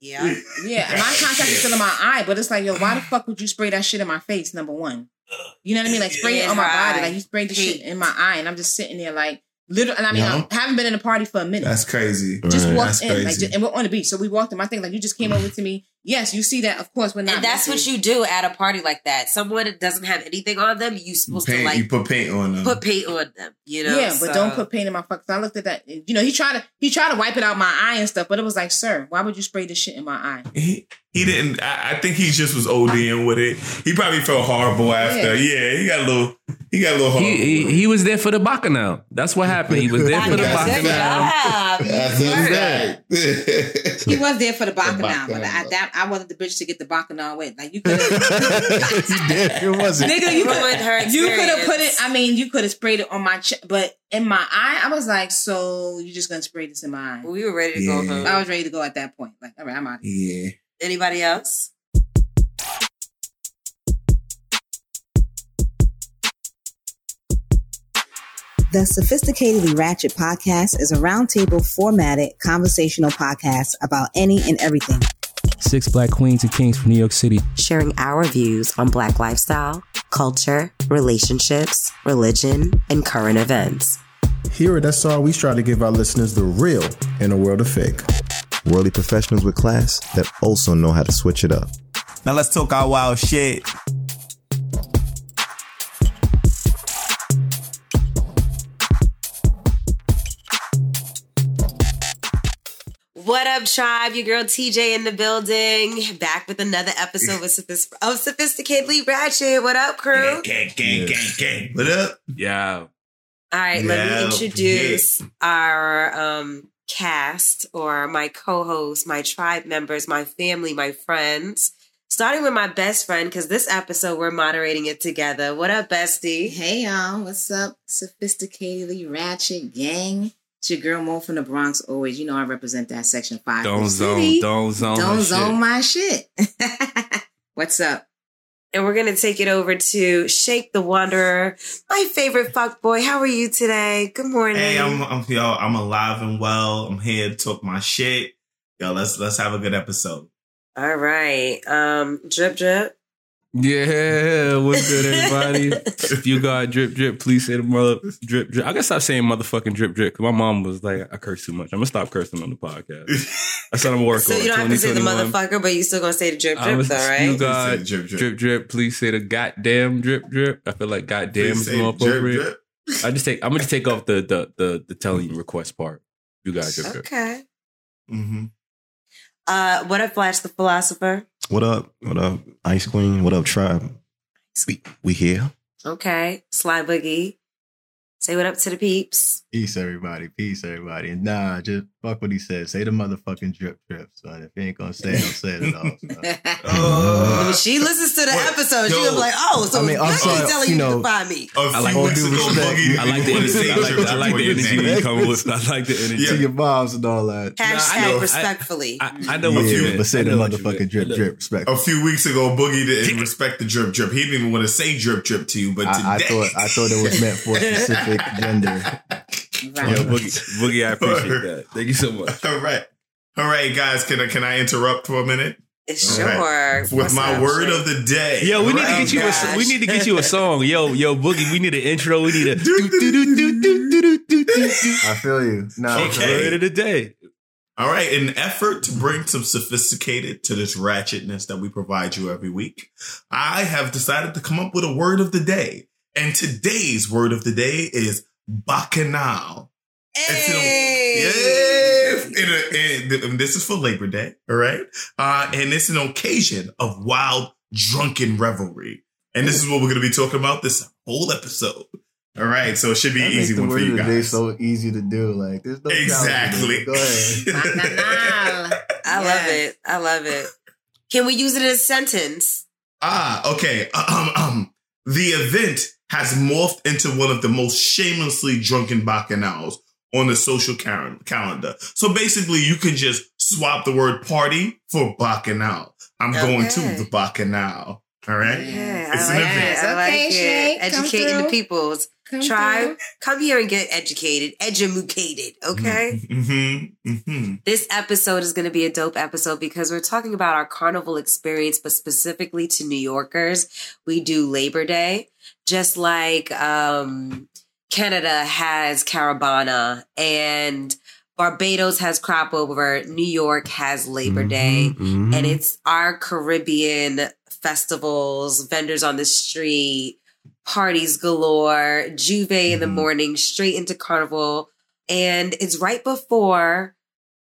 Yeah. Yeah, my contact is still in my eye, but it's like, yo, why the fuck would you spray that shit in my face? Number one, you know what I mean? Like spray it on my her body, like you sprayed the shit in my eye, and I'm just sitting there like, literally. And I mean, No. I haven't been in a party for a minute. That's crazy. just Right. walked That's in, like, crazy. ju- and we're on the beach, so we walked in. I think like you just came over to me. Yes, you see that. Of course, we're not. And that's what you do at a party like that. Someone that doesn't have anything on them, you supposed Paint- to like you put paint on them. put paint on them. You know? yeah, but don't put paint in my fuck. I looked at that. You know, he tried to he tried to wipe it out my eye and stuff, but it was like, sir, why would you spray this shit in my eye? He, he didn't. I, I think he just was ODing with it. He probably felt horrible after. Yeah, he got a little. He got a little horrible. He, he, he was there for the bacchanal. That's what happened. He was there for the That's bacchanal. That's a fact. He was there for the bacchanal, bacchanal. but at that I wasn't the bitch to get the bacchanal with. Like you could have, did It wasn't. nigga, you Ruined her could you could have put it. I mean, you could have sprayed it on my chest, but in my eye, I was like, so you're just gonna spray this in my eye? We were ready to go home. I was ready to go at that point. Like, all right, I'm out. Yeah. Anybody else? The Sophisticatedly Ratchet podcast is a roundtable formatted conversational podcast about any and everything. Six black queens and kings from New York City. Sharing our views on Black lifestyle, culture, relationships, religion, and current events. Here at SR, we try to give our listeners the real in a world of fake. Worldly professionals with class that also know how to switch it up. Now let's talk our wild shit. What up, tribe? Your girl TJ in the building. Back with another episode of, Sophis- of Sophisticatedly Ratchet. What up, crew? Gang, gang, gang, gang. What up? Yeah. All right, let me introduce our um, cast or my co-hosts, my tribe members, my family, my friends. Starting with my best friend, because this episode we're moderating it together. What up, bestie? Hey y'all, what's up? Sophisticatedly ratchet gang. It's your girl Mo from the Bronx. Always, you know I represent that section five. Don't The zone, city. don't zone. don't her zone shit. my shit. what's up? And we're gonna take it over to Shake the Wanderer, my favorite fuck boy. How are you today? Good morning. Hey, I'm, I'm yo, I'm alive and well. I'm here to talk my shit. Yo, let's let's have a good episode. All right. Um, drip drip. Yeah, what's good, everybody? if you got drip drip, please say the mother drip drip. I gotta stop saying motherfucking drip drip because my mom was like, I curse too much. I'm gonna stop cursing on the podcast. That's what I'm working So on. you don't have to say the motherfucker, but you still gonna say the drip drip gonna- though, You got drip, drip. drip drip. Please say the goddamn drip drip. I feel like goddamn Please is more appropriate. drip. I just take. I'm gonna just take off the the the the telling request part. You got drip drip. Okay. Mm-hmm. Uh, what up, Flash the philosopher? What up? What up? Ice Queen? What up, Tribe? We, we here? Okay, Sly Boogie. Say what up to the peeps. Peace, everybody. Peace, everybody. And nah, just fuck what he said. Say the motherfucking drip drip, son. If he ain't gonna say it, don't say it at all. son. when she listens to the Wait, episode, she's yo. gonna be like, "Oh, so I mean, I'm sorry, telling you you, know, to find me." A I few like all weeks due respect. I like the didn't energy. I like, drip, I like the energy you come with. I like the energy. Yeah. To your moms and all that. Hashtag I know. Respectfully. I, I know what you yeah, meant. but say the know what you motherfucking drip drip. Respect. A few weeks ago, Boogie didn't respect the drip drip. He didn't even want to say drip drip to you, but today, I, I thought I thought it was meant for a specific gender. Yo, Right. Boogie, Boogie, I appreciate that. Thank you so much. all right, all right, guys. Can I can I interrupt for a minute sure. All with What's my up, word Shay? of the day? Yo, we need to get you. A, we need to get you a song. Yo, yo, Boogie, we need an intro. We need a I feel you. No, Okay. word of the day. All right, in an effort to bring some sophisticated to this ratchetness that we provide you every week, I have decided to come up with a word of the day. And today's word of the day is bacchanal. It's an- yeah. In a- in- and this is for Labor Day, all right? Uh, and it's an occasion of wild, drunken revelry. And this is what we're going to be talking about this whole episode. All right, so it should be that an easy one for you of day guys. so easy to do. Like there's no Exactly. it. Go ahead. Bacchanal. I love Yes. it. I love it. Can we use it as a sentence? Ah, okay. Um, um, the event has morphed into one of the most shamelessly drunken bacchanals on the social cal- calendar. So basically, you can just swap the word party for bacchanal. I'm going to the bacchanal. All right. Yeah, It's I an event. it. I like Okay, it. Shay, come Educating the peoples. Come Tribe, come here and get educated, educated, okay? Mm-hmm. Mm-hmm. This episode is going to be a dope episode because we're talking about our carnival experience, but specifically to New Yorkers. We do Labor Day, just like um, Canada has Caribana and Barbados has Crop Over, New York has Labor Day, Mhm, mhm. and it's our Caribbean festivals, vendors on the street, parties galore, Juve in the Mhm. morning, straight into Carnival. And it's right before,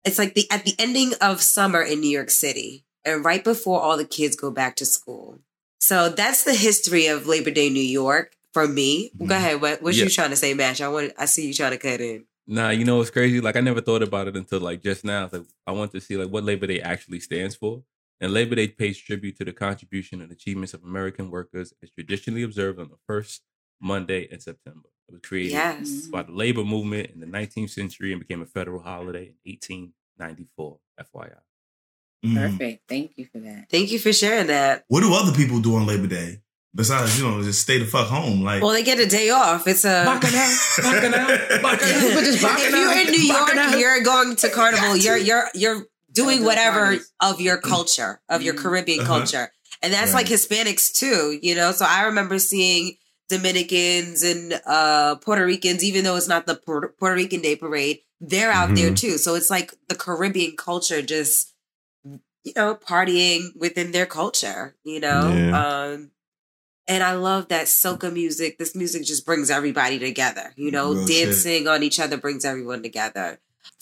it's like the at the ending of summer in New York City, and right before all the kids go back to school. So that's the history of Labor Day New York for me. Go Mhm. ahead. What what Yeah. you trying to say, Mash? I want I see you trying to cut in. Nah, you know what's crazy? Like I never thought about it until like just now. Like I want to see like what Labor Day actually stands for. And Labor Day pays tribute to the contribution and achievements of American workers as traditionally observed on the first Monday in September. It was created Yes. by the labor movement in the 19th century and became a federal holiday in 1894. FYI. Mhm. Perfect. Thank you for that. Thank you for sharing that. What do other people do on Labor Day besides you know just stay the fuck home? Like, Well, they get a day off. It's a if you're in New York, you're going to Carnival. You're you're you're doing whatever of your culture, of your Mhm. Caribbean Uh-huh. culture, and that's Right. like Hispanics too. You know, so I remember seeing Dominicans and uh Puerto Ricans, even though it's not the Puerto Puerto Rican Day Parade, they're out there Mhm. too. So it's like the Caribbean culture just you know partying within their culture. You know, um. And I love that soca music. This music just brings everybody together. You know, Real shit. dancing on each other brings everyone together.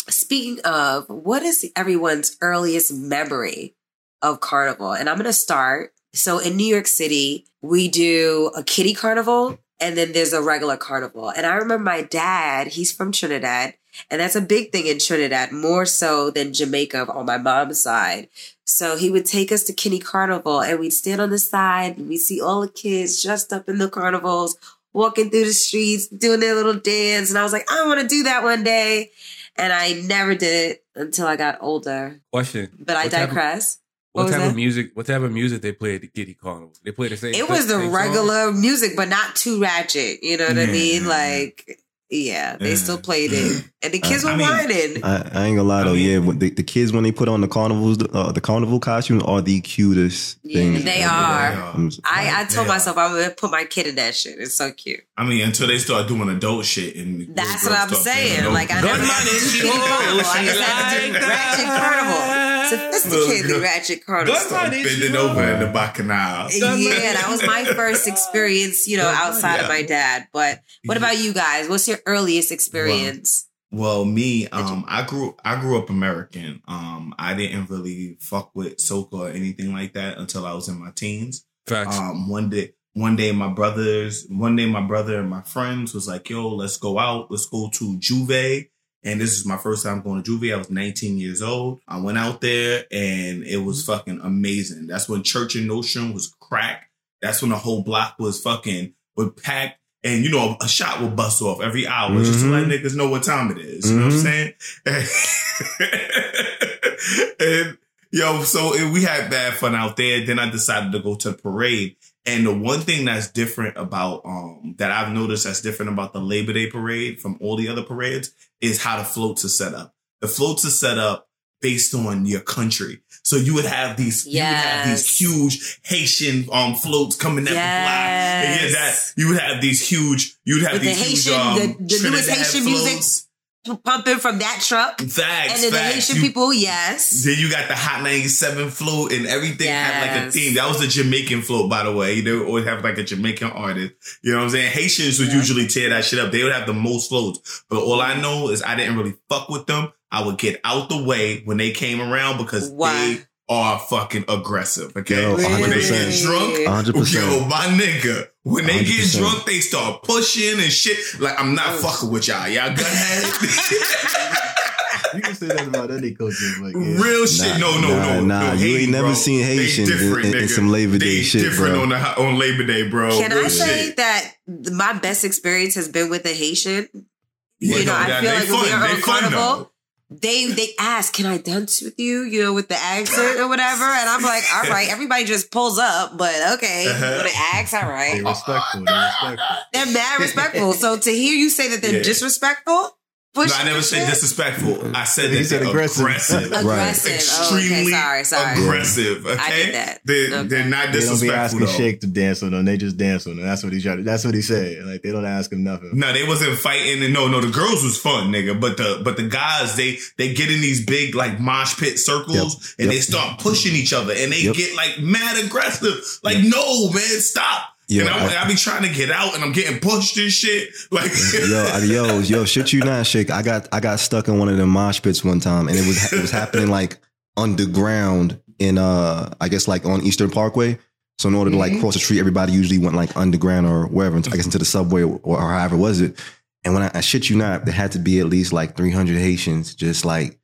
Speaking of, what is everyone's earliest memory of carnival? And I'm going to start. So in New York City, we do a kitty carnival and then there's a regular carnival. And I remember my dad, he's from Trinidad, and that's a big thing in Trinidad, more so than Jamaica on my mom's side. So he would take us to Kitty Carnival and we'd stand on the side and we'd see all the kids dressed up in the carnivals, walking through the streets, doing their little dance. And I was like, I want to do that one day. And I never did it until I got older. Question. But I What type of- digress. What, What type that? of music? What type of music they play at the Kitty Carnival? They play the same. It was the song? regular music, but not too ratchet. You know what I Yeah. mean? Like, yeah, they Yeah. still played it. And the kids I were mean, whining. I, I ain't gonna lie though. I mean- yeah, the, the kids when they put on the carnivals, uh, the carnival costumes are the cutest Yeah, things. they ever. are. I'm- I, I They told are. myself I'm gonna put my kid in that shit. It's so cute. I mean, until they start doing adult shit, and That's what I'm girls start playing saying. adult Like I music. never had to do kitty carnival. I just had to do ratchet carnival, sophisticated Little girl- ratchet carnival. Start bending over in the bacchanal. Yeah, that was my first experience, you know, outside of my dad. But what about you guys? What's your earliest experience? Well, me, um, I grew I grew up American. Um, I didn't really fuck with soca or anything like that until I was in my teens. Facts. Um, one day, one day, my brothers, one day, my brother and my friends was like, "Yo, let's go out. Let's go to J'ouvert." And this is my first time going to J'ouvert. I was 19 years old. I went out there and it was fucking amazing. That's when Church and Nostrand was crack. That's when the whole block was fucking would pack. And you know, a shot will bust off every hour just to let niggas know what time it is. You know what I'm saying? and yo, so and we had bad fun out there. Then I decided to go to the parade. And the one thing that's different about um that I've noticed that's different about the Labor Day parade from all the other parades is how the floats are set up. The floats are set up based on your country. So you would have these you would have these huge Haitian um floats coming down the block. And yeah, that Yes. you would have these huge you would have With the these huge Haitian- um, the- the newest Haitian music floats. Pumping from that truck, Facts, and then the. Haitian You- people, yes. then you got the Hot 97 float and everything had like a Yes. theme. That was the Jamaican float, by the way. They would always have like a Jamaican artist. You know what I'm saying? Haitians would usually tear that shit up. They would have the most floats. But all I know is I didn't really fuck with them. I would get out the way when they came around because Why? they are fucking aggressive. Okay. Yo, When they get drunk, 100%. yo, my nigga, when they get 100%. drunk, they start pushing and shit. Like, I'm not oh. fucking with y'all. Y'all gunhead. You can say that about any culture, but yeah. Real shit. Nah, no, no, nah, no. nah. no, You ain't never bro. seen They Haitians in- different, in- in some Labor Day they shit, different bro. on the on Labor Day, bro. Can I Real say shit. that my best experience has been with a Haitian? Yeah, you know, no, I feel like when we fun. are They on fun, Carnival, though. They they ask, "Can I dance with you?" You know, with the accent or whatever, and I'm like, "All right." Everybody just pulls up, but okay, Uh-huh. you want to ask? All right. respectful. They respectful. They're mad respectful. So to hear you say that they're Yeah. disrespectful, No, I never said disrespectful. I said that said they're aggressive. aggressive. aggressive. Oh, okay, sorry, sorry. aggressive. Okay, I get that. They're, Okay. they're not They don't be disrespectful asking though. Shake to dance with them. They just dance with them. That's what he tried. To, that's what he said. Like they don't ask him nothing. No, they wasn't fighting, and no, no, the girls was fun, nigga. But the but the guys, they they get in these big like mosh pit circles, Yep. and Yep. they start pushing each other, and they Yep. get like mad aggressive. Like, no, man, stop. Yeah, and I'm, I- I, be trying to get out, and I'm getting pushed and shit. Like, yo, yo, yo, shit you not, shake. I got I got stuck in one of them mosh pits one time, and it was it was happening like underground in uh I guess like on Eastern Parkway. So in order to like cross the street, everybody usually went like underground or wherever, I guess into the subway or, or however was it. And when I, I shit you not, there had to be at least like 300 Haitians just like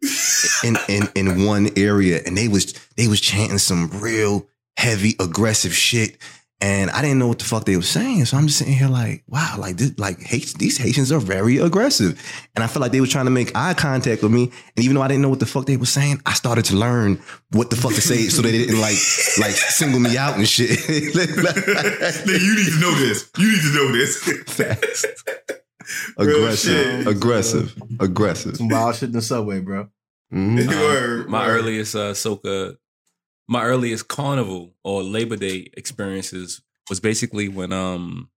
in, in, in one area. And they was, they was chanting some real heavy, aggressive shit. And I didn't know what the fuck they were saying. So I'm just sitting here like, wow, like this, like these Haitians are very aggressive. And I felt like they were trying to make eye contact with me. And even though I didn't know what the fuck they were saying, I started to learn what the fuck to say so they didn't like, like single me out and shit. Nigga, you need to know this. You need to know this. aggressive, shit. aggressive, aggressive. Some wild shit in the subway, bro. Mhm. Word, my earliest uh, soca, my earliest carnival or Labor Day experiences was basically when um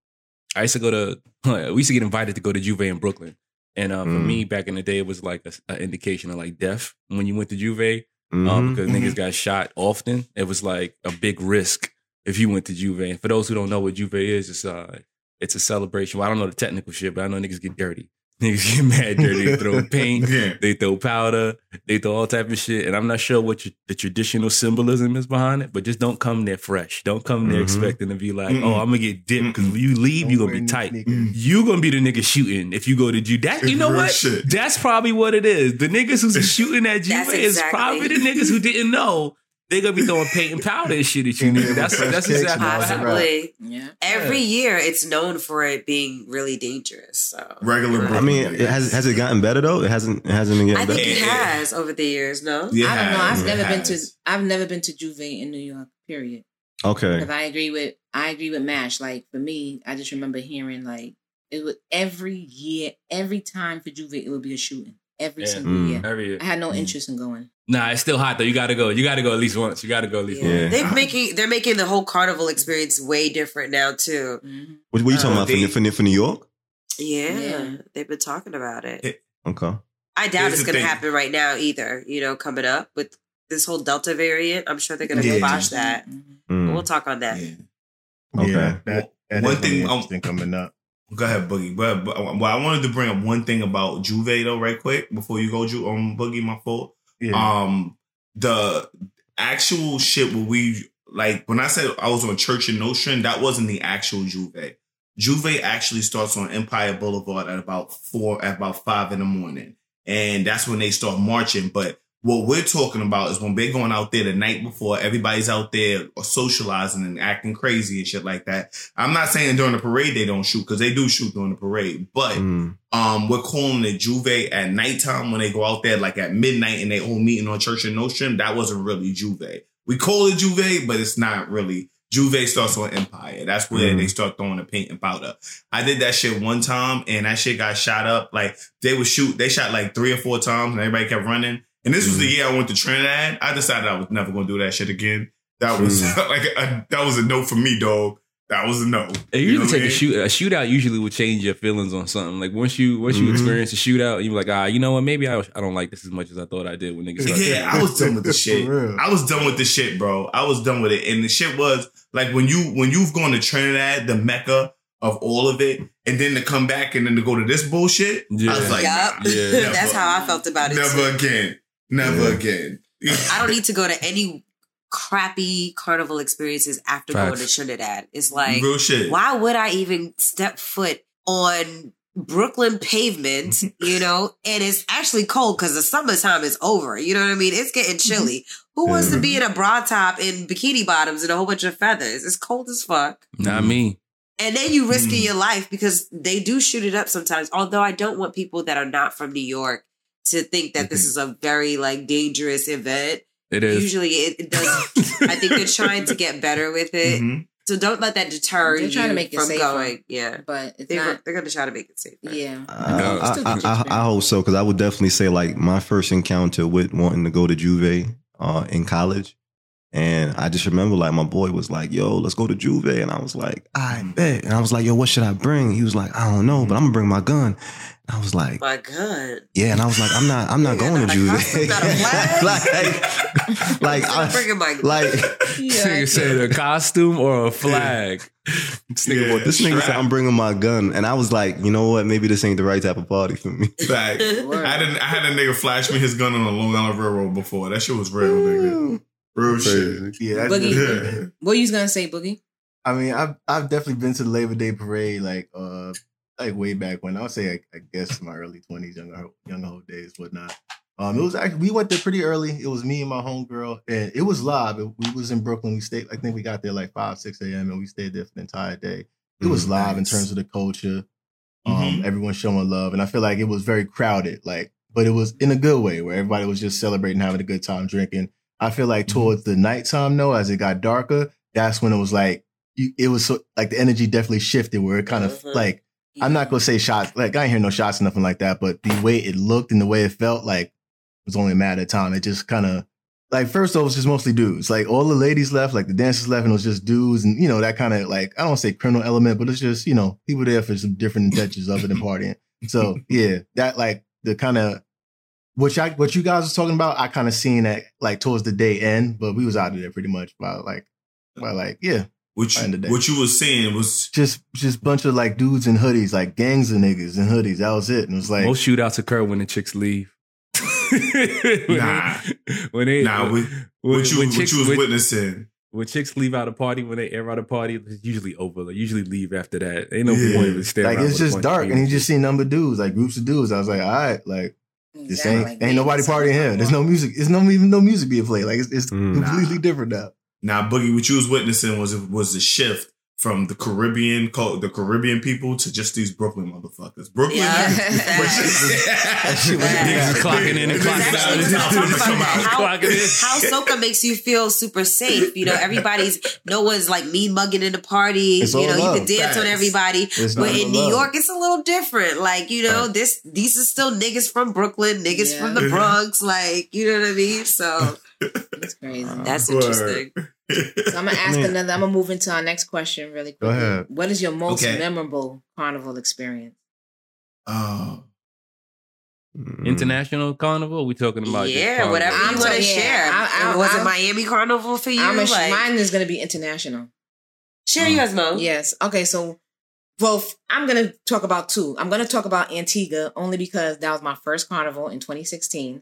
I used to go to we used to get invited to go to J'ouvert in Brooklyn, and uh, for Mm. me back in the day it was like an indication of like death when you went to J'ouvert um, Mhm. because niggas got shot often. It was like a big risk if you went to J'ouvert. And for those who don't know what J'ouvert is, it's uh it's a celebration. Well, I don't know the technical shit, but I know niggas get dirty. Niggas get mad dirty. They throw paint. Yeah. They throw powder. They throw all type of shit. And I'm not sure what your, the traditional symbolism is behind it, but just don't come there fresh. Don't come there Mhm. expecting to be like, Mm-mm. oh, I'm gonna get dipped because when you leave, you're gonna be tight. You gonna be the nigga shooting if you go to J'ouvert. That you know what? shit. That's probably what it is. The niggas who's shooting at J'ouvert That's is exactly- probably the niggas who didn't know they gonna be throwing paint and powder and shit at you. Nigga. That's that's exactly what happened. Possibly. Yeah. Every year, it's known for it being really dangerous. So Regular I mean, it has has it gotten better though? It hasn't it hasn't been getting I better. think it Yeah. has over the years. No, Yeah, I don't know. I've it never been to. I've never been to J'ouvert in New York. Period. Okay. Because I agree with. I agree with Mash. Like for me, I just remember hearing like it would every year, every time for J'ouvert, it would be a shooting every Yeah. single Mm. year. Every year. I had no Mm. interest in going. Nah, it's still hot though. You gotta go. You gotta go at least once. You gotta go at least yeah. Yeah. they're making they're making the whole carnival experience way different now too. Mhm. What, what are you talking Uh, about they- for, for, for New York? Yeah, Yeah. they've been talking about it. It- Okay. I doubt Here's it's going to thing. happen right now either. You know, coming up with this whole Delta variant, I'm sure they're going to Yeah. squash that. Mhm. Mm. We'll talk on that. Yeah. Okay. Yeah, that, that One is gonna be thing- um, interesting coming up. Go ahead, Boogie. But, but well, I wanted to bring up one thing about J'ouvert though, right quick, before you go, Ju um, Boogie, my fault. Yeah. Um, the actual shit where we like when I said I was on Church and Nostrand, that wasn't the actual J'ouvert. J'ouvert actually starts on Empire Boulevard at about four, at about five in the morning, and that's when they start marching. But what we're talking about is when they're going out there the night before, everybody's out there socializing and acting crazy and shit like that. I'm not saying during the parade they don't shoot because they do shoot during the parade, but Mm. um, we're calling it J'ouvert at nighttime when they go out there like at midnight and they all meeting on Church and Nostrand. That wasn't really J'ouvert. We call it J'ouvert, but it's not really. J'ouvert starts on Empire. That's where Mhm. they start throwing the paint and powder. I did that shit one time and that shit got shot up. Like they would shoot, they shot like three or four times and everybody kept running. And this was the year I went to Trinidad. I decided I was never gonna do that shit again. That was like a, that was a no for me, dog. That was a no. It You know usually what take I a mean? shoot. A shootout usually would change your feelings on something. Like once you once you Mhm. experience a shootout, you're like, ah, you know what? Maybe I, I don't like this as much as I thought I did when niggas. started Yeah, I was done with the shit. I was done with the shit, bro. I was done with it. And the shit was like when you when you've gone to Trinidad, the mecca of all of it, and then to come back and then to go to this bullshit. I Yeah. was like, Yup. nah, Yeah. never, That's how I felt about it. Never too. again. Never again. I don't need to go to any crappy carnival experiences after going to Facts. Trinidad. It's like, Real shit. why would I even step foot on Brooklyn pavement, you know, and it's actually cold because the summertime is over. You know what I mean? It's getting chilly. Who wants to be in a bra top and bikini bottoms and a whole bunch of feathers? It's cold as fuck. Not me. And then you risking Mm. your life because they do shoot it up sometimes. Although I don't want people that are not from New York to think that this is a very like dangerous event. It is. Usually it, it does. I think they're trying to get better with it. Mhm. So don't let that deter They're you trying to make it from safer. going. Yeah, But it's they not. they're going to try to make it safer. Yeah. I, It's I, I, I. I hope so because I would definitely say like my first encounter with wanting to go to J'ouvert uh, in college, and I just remember like my boy was like, "Yo, let's go to J'ouvert," and I was like, "I bet," and I was like, "Yo, what should I bring?" He was like, "I don't know, but I'm gonna bring my gun." And I was like, My God, "Yeah," and I was like, "I'm not, I'm not going to not a J'ouvert." costume, not a flag. like, like, I'm I, bringing my like. This nigga said a costume or a flag. This nigga Yeah. This nigga said I'm bringing my gun, and I was like, you know what? Maybe this ain't the right type of party for me. Fact. Word. I didn't. I had a nigga flash me his gun on a Long Island Railroad before. That shit was real, nigga. Real shit. Yeah, that's Boogie. Yeah. What you was gonna say, Boogie? I mean, I've I've definitely been to the Labor Day parade like uh like way back when I would say I, I guess my early twenties, younger younger old days, whatnot. Um, it was actually we went there pretty early. It was me and my homegirl, and it was live. It- we was in Brooklyn. We stayed. I think we got there like five six a.m. and we stayed there for the entire day. It was Mm, live in terms of the culture. Um, Mhm. everyone showing love, and I feel like it was very crowded. Like, but it was in a good way where everybody was just celebrating, having a good time, drinking. I feel like Mm-hmm. towards the nighttime, though, as it got darker, that's when it was like it was so like the energy definitely shifted where it kind of Mhm. like I'm not gonna say shots like I ain't hear no shots or nothing like that, but the way it looked and the way it felt like it was only a matter of time. It just kind of like first off, it was just mostly dudes. Like all the ladies left, like the dancers left, and it was just dudes, and you know that kind of like I don't say criminal element, but it's just you know people there for some different intentions other than partying. So yeah, that like the kind of which I what you guys was talking about, I kind of seen that like towards the day end, but we was out of there pretty much by like by like yeah, What End you, of day. what you was saying was just just bunch of like dudes in hoodies, like gangs of niggas in hoodies. That was it, and it was like Most shootouts occur when the chicks leave. when Nah. They, when they, nah. What, when, what you when what you was when, witnessing? when chicks leave out a party, when they air out a party, it's usually over. They usually leave after that. Ain't no Yeah. point to stay like it's just dark, and you just see number dudes, like groups of dudes. I was like, all right, like this ain't like, ain't nobody partying is here. There's no music. There's no even no music being played. Like it's, it's Mm. completely different now. Now, Boogie, what you was witnessing was was the shift from the Caribbean, the Caribbean people to just these Brooklyn motherfuckers. Brooklyn, Yeah. niggas. Niggas is clocking in and clocking That's out. actually Niggas talking is about come out. how, Clocking how soca makes you feel super safe. You know, everybody's no one's like me mugging in the party. It's you all know, you can dance on everybody. It's But in New love. York, it's a little different. Like, you know, Right. this these are still niggas from Brooklyn, niggas Yeah. from the Bronx, like, you know what I mean? So It's crazy. that's Word. Interesting. So I'm gonna ask Man. another. I'm gonna move into our next question really Go quickly. ahead. What is your most Okay. memorable carnival experience? Oh, International Carnival? We talking about just yeah, carnival? whatever I'm you want to share. I- I- was I- it Miami Carnival for you? I'm a, Like, mine is gonna be international. share yours, Mo. Yes. Okay. So, both. I'm gonna talk about two. I'm gonna talk about Antigua only because that was my first carnival in 2016,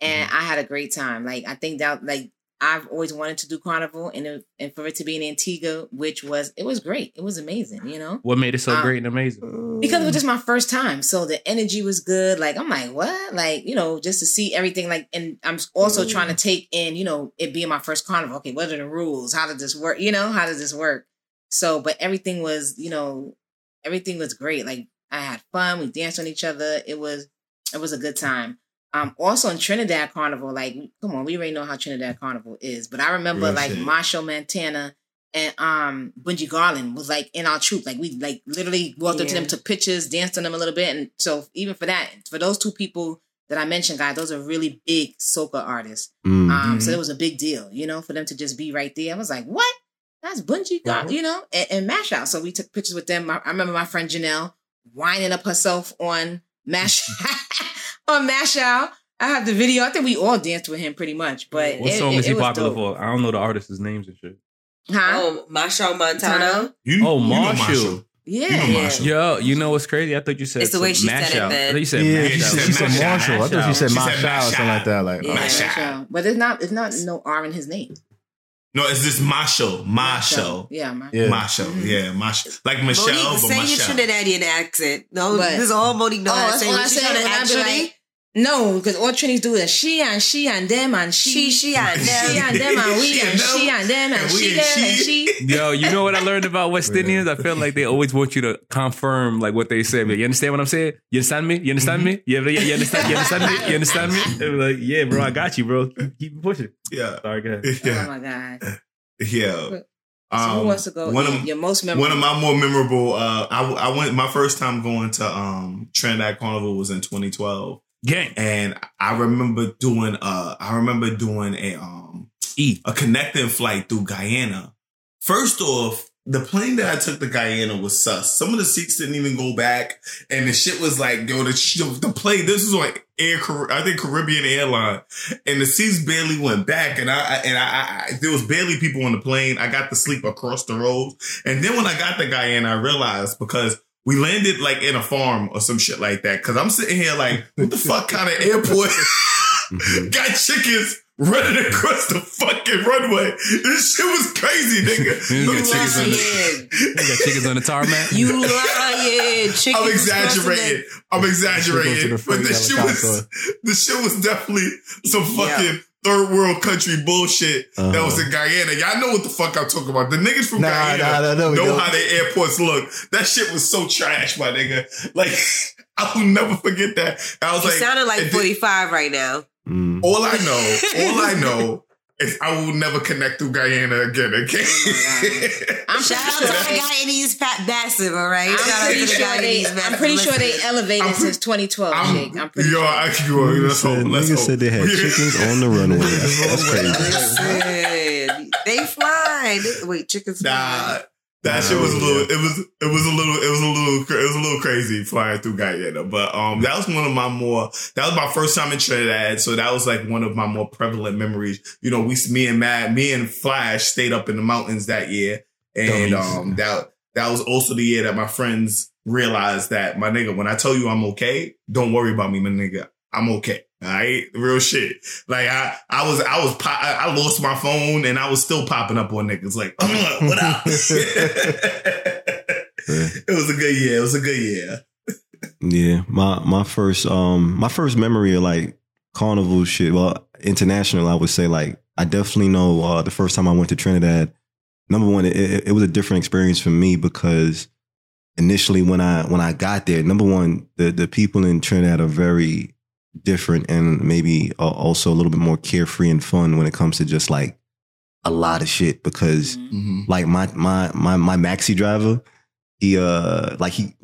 and Mm-hmm. I had a great time. Like I think that like I've always wanted to do carnival, and it, and for it to be in Antigua, which was it was great. It was amazing. You know. What made it so Um, great and amazing? because it was just my first time. So the energy was good. Like i'm like what? Like you know just to see everything. Like and i'm also trying to take in you know it being my first carnival. Okay what are the rules? How does this work? You know how does this work? So but everything was you know everything was great. Like i had fun. We danced on each other. It was it was a good time um also in trinidad carnival like come on we already know how trinidad carnival is but i remember Real like shit. Machel Montano and um Bunji Garlin was like in our troop. Like we like literally walked up to them, took pictures, danced on them a little bit. And so even for that, for those two people that I mentioned, guys, those are really big soca artists. Mm. Um, so it was a big deal, you know, for them to just be right there. I was like, what? That's Bunji Garlin, you know, and, and Mash Out. So we took pictures with them. I, I remember my friend Janelle winding up herself on Mash on Mash Out. I have the video. I think we all danced with him pretty much. But What it- song it- is he popular dope. for? I don't know the artists' names and shit. Huh? Oh, Machel Montano. you, Oh, you know Marshall. yeah. You know Yeah. Marshall. Yo, you know what's crazy? I thought you said It's the way she said mash it then. I thought you said Yeah, mash she out. said, she said Mash. Marshall. I thought she said She Mash said out or something like that. Like, Yeah, oh, Mash Mash Out. Out. But it's not it's not no R in his name. No, it's this Marshall. Marshall. Yeah, Marshall. Yeah. Marshall. Mhm. Yeah, Marshall. Like Michelle, Monique, but say your Marshall. Trinidadian accent. No, But- this is all Monique know Oh, how to that's say. what When I she's said trying to I act be like, No, because all Trinis do is she and she and them and She, she. she, and them. She and them and we and and she and them and and she and them and she. she. Yo, you know what I learned about West Indians? I feel like they always want you to confirm like what they say. But you understand what I'm saying? You understand me? You understand me? You, you, you understand? You understand me? You understand me? They were like, yeah, bro, I got you, bro. Keep, keep pushing. Yeah. Sorry, go ahead. Oh my god! Yeah. So Um, who wants to go? One of, your most memorable. one of my more memorable, uh, I, I went, my first time going to, um, Trinidad Carnival was in 2012. Gang. And I remember doing, uh, I remember doing a, um, E. a connecting flight through Guyana. First off, the plane that I took to Guyana was sus. Some of the seats didn't even go back, and the shit was like, yo, the the plane. This is like Air, I think Caribbean airline, and the seats barely went back, and I I- and I, I, I there was barely people on the plane. I got to sleep across the rows, and then when I got to Guyana, I realized because. We landed like in a farm or some shit like that. Cause I'm sitting here like, what the fuck kind of airport mm-hmm. got chickens running across the fucking runway? This shit was crazy, nigga. You No got chickens on the- lying. You got chickens on the tarmac. You lying. Chicken I'm exaggerating. I'm exaggerating. Should go to the But the freight shit was helicopter. the shit was definitely some Yeah. Fucking third world country bullshit that Uh-huh. was in Guyana. Y'all know what the fuck I'm talking about. The niggas from Nah, Guyana nah, nah, no, know don't. how their airports look. That shit was so trash, my nigga. Like I will never forget that. I was You like, sounded like and then- 45 right now. Mm. all I know, all I know is I will never connect through Guyana again. Okay. I'm Shout out pretty to sure the Guyanese Pat Bassett, all right? I'm Shout out pretty to the sure they. Guyanese I'm pretty sure they listeners. elevated I'm pre- since 2012. I'm, Jake. I'm pretty yo, sure. I, yo, Niggas let's said, hope. Let's niggas hope. said they had chickens on the runway. That's, that's crazy. They fly. They- Wait, chickens Nah, fly. That shit was a little. It was. It was a little. It was a little. It was a little crazy flying through Guyana. But um, that was one of my more. That was my first time in Trinidad, so that was like one of my more prevalent memories. You know, we, me and Matt, me and Flash stayed up in the mountains that year, and um, that that was also the year that my friends realized that my nigga, when I tell you I'm okay, don't worry about me, my nigga. I'm okay. All right, real shit. Like I, I was, I was, pop, I, I lost my phone and I was still popping up on niggas. Like, what up? it was a good year. It was a good year. Yeah, my my first um my first memory of like carnival shit. Well, international, I would say like I definitely know uh, the first time I went to Trinidad. Number one, it, it, it was a different experience for me because initially when I when I got there, number one, the the people in Trinidad are very different and maybe uh, also a little bit more carefree and fun when it comes to just like a lot of shit because Mm-hmm. like my my my my maxi driver he uh like he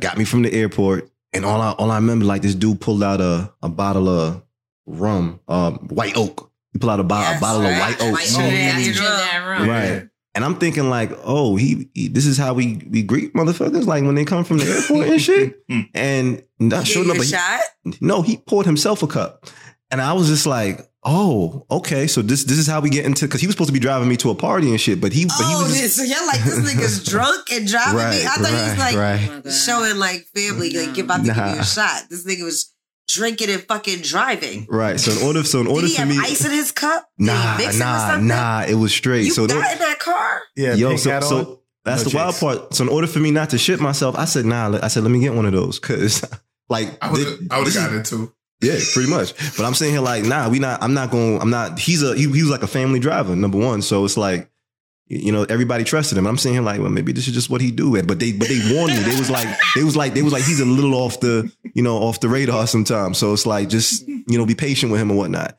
got me from the airport and all I all I remember like this dude pulled out a a bottle of rum um white oak. He pulled out a, bo- Yes, a bottle right. of white oak. White Oh, Trinidad, yeah, that's you Trinidad rum. right and I'm thinking like oh he, he this is how we we greet motherfuckers like when they come from the airport and shit mm. and not Give sure enough a shot. he, no he poured himself a cup and I was just like oh okay so this this is how we get into because he was supposed to be driving me to a party and shit but he but he Oh, was just, so you're like, this nigga's drunk and driving me? I thought he was like right. Oh my God. showing like family, like you're about to give you a shot. This nigga was drinking and fucking driving. Right. So in order, so in order Did he for have me, ice in his cup? Did nah, he mix it with nah, something? nah, it was straight. You so got in that car? Yeah, yo, pink so, hat on. so that's No the wild chicks. part. So in order for me not to shit myself, I said, nah. I said, let me get one of those because, like, I would thi- have I would this have is- gotten it too. yeah, pretty much. But I'm sitting here, like, nah, we not. I'm not going. I'm not. He's a. He, he was like a family driver, number one. So it's like. You know, everybody trusted him. I'm saying here, like, well, maybe this is just what he do. But they, but they warned me. They was like, they was like, they was like, he's a little off the, you know, off the radar sometimes. So it's like, just you know, be patient with him and whatnot.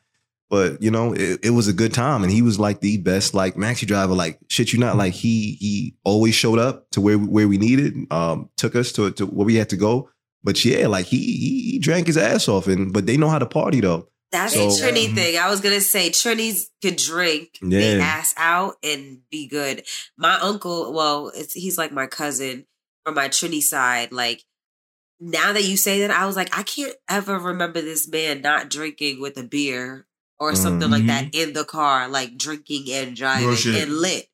But you know, it, it was a good time, and he was like the best like maxi driver. Like shit, you not like he he always showed up to where where we needed, um, took us to to where we had to go. But yeah, like he he, he drank his ass off, and but they know how to party though. That's So- a Trini Mhm. thing. I was gonna say Trini's could drink Yeah. the ass out and be good. My uncle, well, it's, he's like my cousin from my Trini side. Like now that you say that, I was like, I can't ever remember this man not drinking with a beer or something like that in the car, like drinking and driving shit. and lit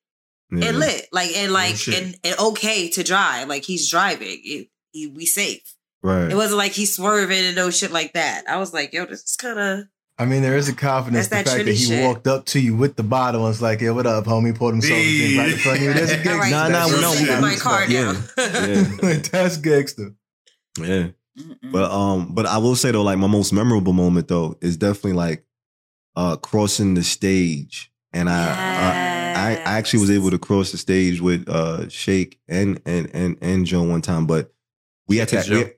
Yeah. and lit, like and like shit. and, and okay to drive, like he's driving. It, he, we safe. Right. It wasn't like he swerving and no shit like that. I was like, yo, this is kind of. I mean, there is a confidence That's the that fact that he shit. walked up to you with the bottle and was like, "Yeah, what up, homie?" Poured himself a right in front of you. That's a All gangster. right, Nah, nah, That's no, we- in my we- car yeah. now. Yeah. That's gangster. Yeah. Mm-mm. But um, but I will say though, like my most memorable moment though is definitely like uh crossing the stage, and I I, I I actually was able to cross the stage with uh Shake and and and and Joe one time, but we had to.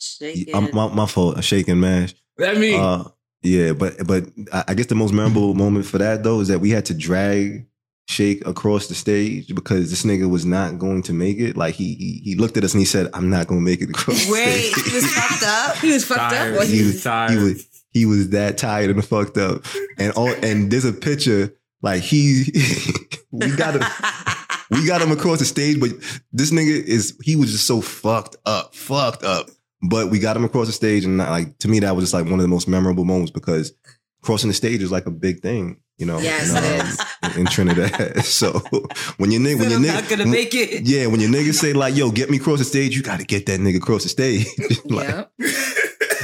Yes, Joe. We, Shaking. I'm, my, my fault, Shake and Mash. That me. Uh, yeah, but but I I guess the most memorable moment for that though is that we had to drag Shake across the stage because this nigga was not going to make it. Like he he, he looked at us and he said, "I'm not going to make it across." the Wait, stage." he was fucked up. he was fucked Tired. up. He he? was tired. He was he was that tired and fucked up. And all and there's a picture like he we got him we got him across the stage, but this nigga is he was just so fucked up, fucked up. But we got him across the stage, and like to me, that was just like one of the most memorable moments because crossing the stage is like a big thing, you know, Yes, in, um, in Trinidad. so when your nigga, when your nigga, not gonna make it. yeah, when your niggas say like, "Yo, get me across the stage," you got to get that nigga across the stage. like, Yep.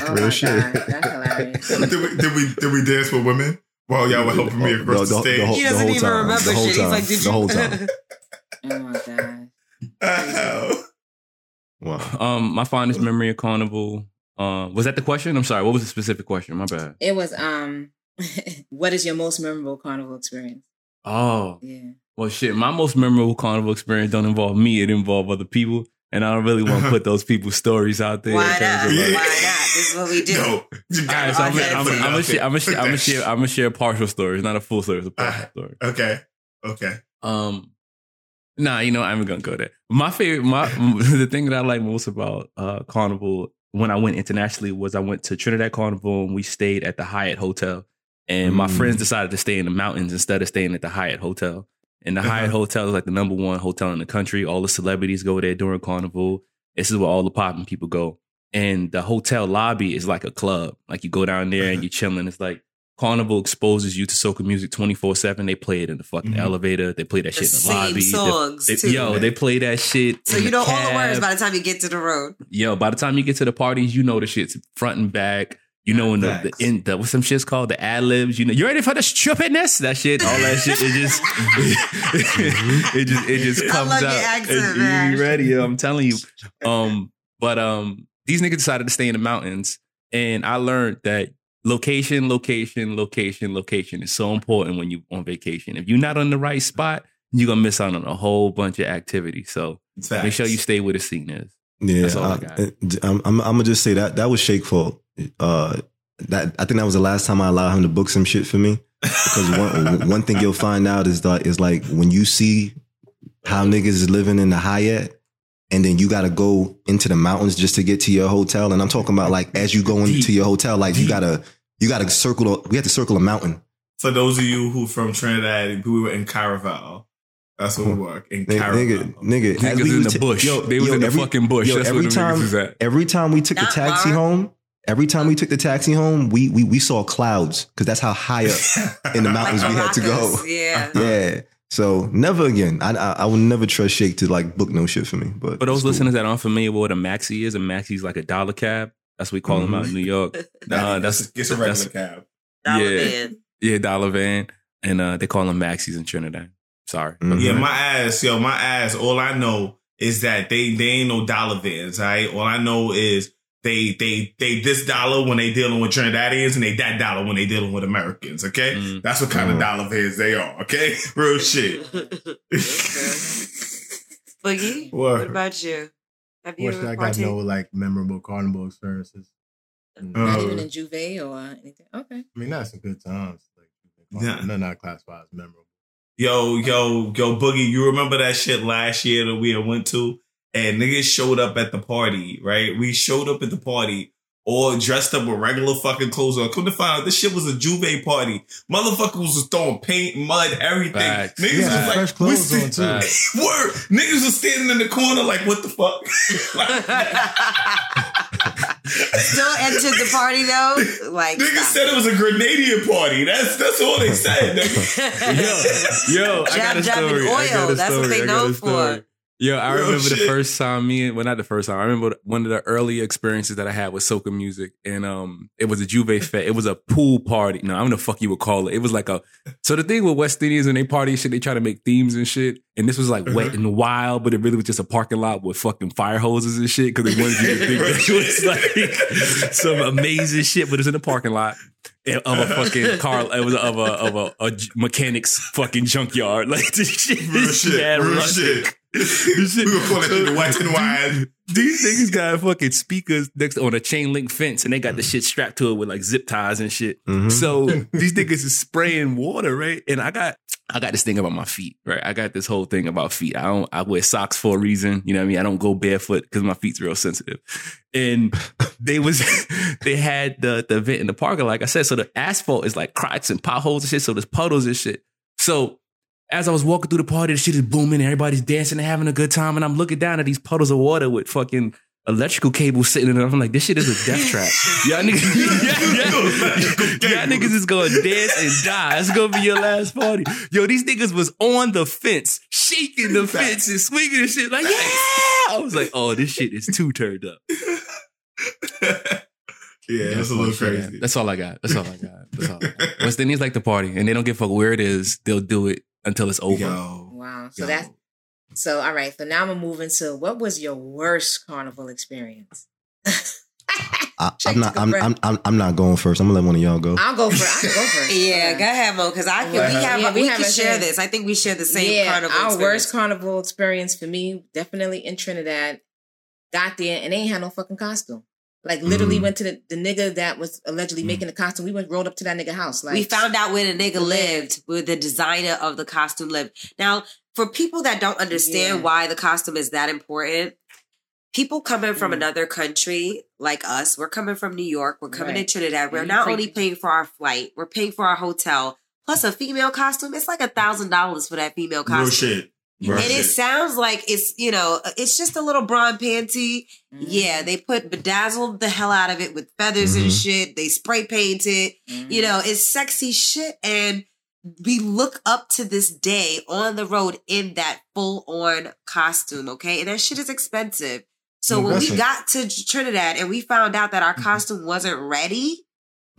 Oh Real my shit. that's did, we, did we did we dance with women while y'all were helping me across the, The- the- the stage? whole- He doesn't whole even time, remember the whole shit. He's like, did the you? whole time. Oh my god. Ow. wow. Um, my fondest memory of Carnival. Uh, was that the question? I'm sorry. What was the specific question? My bad. It was um what is your most memorable carnival experience? Oh, Yeah. well, shit. My most memorable Carnival experience don't involve me. It involve other people, and I don't really want to put those people's stories out there. Why not? like- Why not? This is what we do. No, you All got right, so I'm gonna I'm gonna- I'm gonna share. I'm gonna Put share I'm gonna share I'm gonna share partial stories, not a full story. It's a partial Ah. story. Okay, okay. Um, nah, you know I'm gonna go there. My favorite, my the thing that I like most about uh Carnival when I went internationally was I went to Trinidad Carnival and we stayed at the Hyatt Hotel, and my Mm. friends decided to stay in the mountains instead of staying at the Hyatt Hotel. And the Uh-huh. Hyatt Hotel is like the number one hotel in the country. All the celebrities go there during Carnival. This is where all the popping people go. And the hotel lobby is like a club. Like you go down there and you're chilling. It's like Carnival exposes you to soca music 24 7. They play it in the fucking Mhm. elevator. They play that The shit in the same lobby. They- songs they- too. yo, they play that shit. so in you know all the words by the time you get to the road. Yo, by the time you get to the parties, you know the shit's front and back. You know when the, the Facts. in the what's some shit's called the ad libs. You know you ready for the stupidness? That shit, all that shit. It just it just it just comes love out. accent, It- you be ready? yo, I'm telling you. Um, but um, these niggas decided to stay in the mountains, and I learned that location, location, location, location is so important when you're on vacation. If you're not on the right spot, you're gonna miss out on a whole bunch of activities. So It's make sure you stay where the scene is. Yeah, That's all I I got. am I'm, I'm gonna just say that that was Shake fault. Uh, that I think that was the last time I allowed him to book some shit for me. Because one one thing you'll find out is that is like when you see how niggas is living in the Hyatt, and then you got to go into the mountains just to get to your hotel. And I'm talking about like as you go into your hotel, like you gotta you gotta circle. The, we had to circle a mountain. For those of you who from Trinidad, we were in Maraval. That's where we were in Nigga, Maraval. nigga, nigga, Niggas we in the ta- bush. yo, they was yo, in the every- fucking bush. yo, That's every where time, niggas was at. every time we took the taxi Mara. home, every time we took the taxi home, we we we saw clouds because that's how high up in the mountains we had to go. Yeah. Yeah. So never again. I, I I would never trust Shake to like book no shit for me. But For those cool. listeners that aren't familiar with what a maxi is, a maxi is like a dollar cab. That's what we call them out in New York. Nah, Uh, that's it's a that's- regular cab. Dollar Yeah. man. yeah, dollar van, and uh, they call them maxis in Trinidad. Sorry, Mhm. Yeah, my ass, yo, my ass. All I know is that they they ain't no dollar vans. All right, all I know is they they they this dollar when they dealing with Trinidadians and they that dollar when they dealing with Americans. Okay, Mm. that's what kind of Mm. dollar vans they are. Okay, real shit. Boogie, Word. what about you? Have you Unfortunately, ever I got no like memorable carnival experiences. Mm. Uh, Not even in J'ouvert or anything. Okay. I mean, that's some good times. Like, Yeah. none I classify as memorable. Yo, yo, yo, Boogie, you remember that shit last year that we went to? And niggas showed up at the party, right? We showed up at the party all dressed up with regular fucking clothes on. Come to find out, this shit was a J'ouvert party. Motherfuckers was throwing paint, mud, everything. Facts. Niggas Yeah, was like, fresh clothes we on, too. Word. Niggas was standing in the corner like, what the fuck? Still entered the party though? Like, Niggas stop. said it was a Grenadian party. That's that's all they said. nigga. yo, yo, I got a Jab, jab, and story. I got oil. a That's what they I got known a story. for. Yo, I Real remember the first time me and well not the first time. I remember one of the early experiences that I had with soca music, and um, it was a J'ouvert Fest. It was a pool party. No, I don't know the fuck you would call it. It was like a so the thing with West Indians when they party shit, they try to make themes and shit. And this was like wet and wild, but it really was just a parking lot with fucking fire hoses and shit because they wanted you to think that it was like some amazing shit, but it's in a parking lot of a fucking car. It was of a of a, a mechanic's fucking junkyard. Like this shit, Real shit. Real rustic. shit. Shit- We gonna call that the white and wide. These niggas got fucking speakers next on a chain link fence, and they got the shit strapped to it with like zip ties and shit. Mhm. So these niggas is spraying water, right? And I got I got this thing about my feet, right? I got this whole thing about feet. I don't I wear socks for a reason. You know what I mean? I don't go barefoot because my feet's real sensitive. And they was they had the the event in the park, like I said. So the asphalt is like cracks and potholes and shit. So there's puddles and shit. So as I was walking through the party, the shit is booming, everybody's dancing and having a good time, and I'm looking down at these puddles of water with fucking electrical cables sitting in them. I'm like, this shit is a death trap. Y'all niggas, yeah, yeah. Y'all niggas is gonna dance and die. It's gonna be your last party. Yo, these niggas was on the fence, shaking the fence and swinging and shit. Like, yeah. I was like, oh, this shit is too turned up. Yeah, that's a little crazy. That's all I got. That's all I got. That's all I got. West Indians like the party, and they don't give a fuck where it is. They'll do it until it's over. Yo, Wow. So yo. that's so all right. So now I'm gonna move into what was your worst carnival experience? I, I'm not. I'm. I'm. I'm. I'm not going first. I'm gonna let one of y'all go. I'll go for I can go first. Yeah, go ahead, Mo, because I can. We Right. have. Yeah, we, we can have a share this. I think we share the same yeah, carnival. our experience. worst carnival experience for me, definitely in Trinidad. Got there and they ain't had no fucking costume. Like literally Mm. went to the, the nigga that was allegedly making the costume. We went rolled up to that nigga house. Like we found out where the nigga Lived. lived, where the designer of the costume lived. Now, for people that don't understand Yeah. why the costume is that important, people coming from Mm. another country like us, we're coming from New York, we're coming Right. to Trinidad, we're And not only paying for our flight, we're paying for our hotel, plus a female costume. It's like a thousand dollars for that female real costume. shit. Real And it sounds like it's, you know, it's just a little brawn panty. Mhm. Yeah, they put bedazzled the hell out of it with feathers and Mhm. shit. They spray painted. Mhm. You know, it's sexy shit. And we look up to this day on the road in that full on costume, okay? And that shit is expensive. So No when we question. got to Trinidad and we found out that our costume wasn't ready,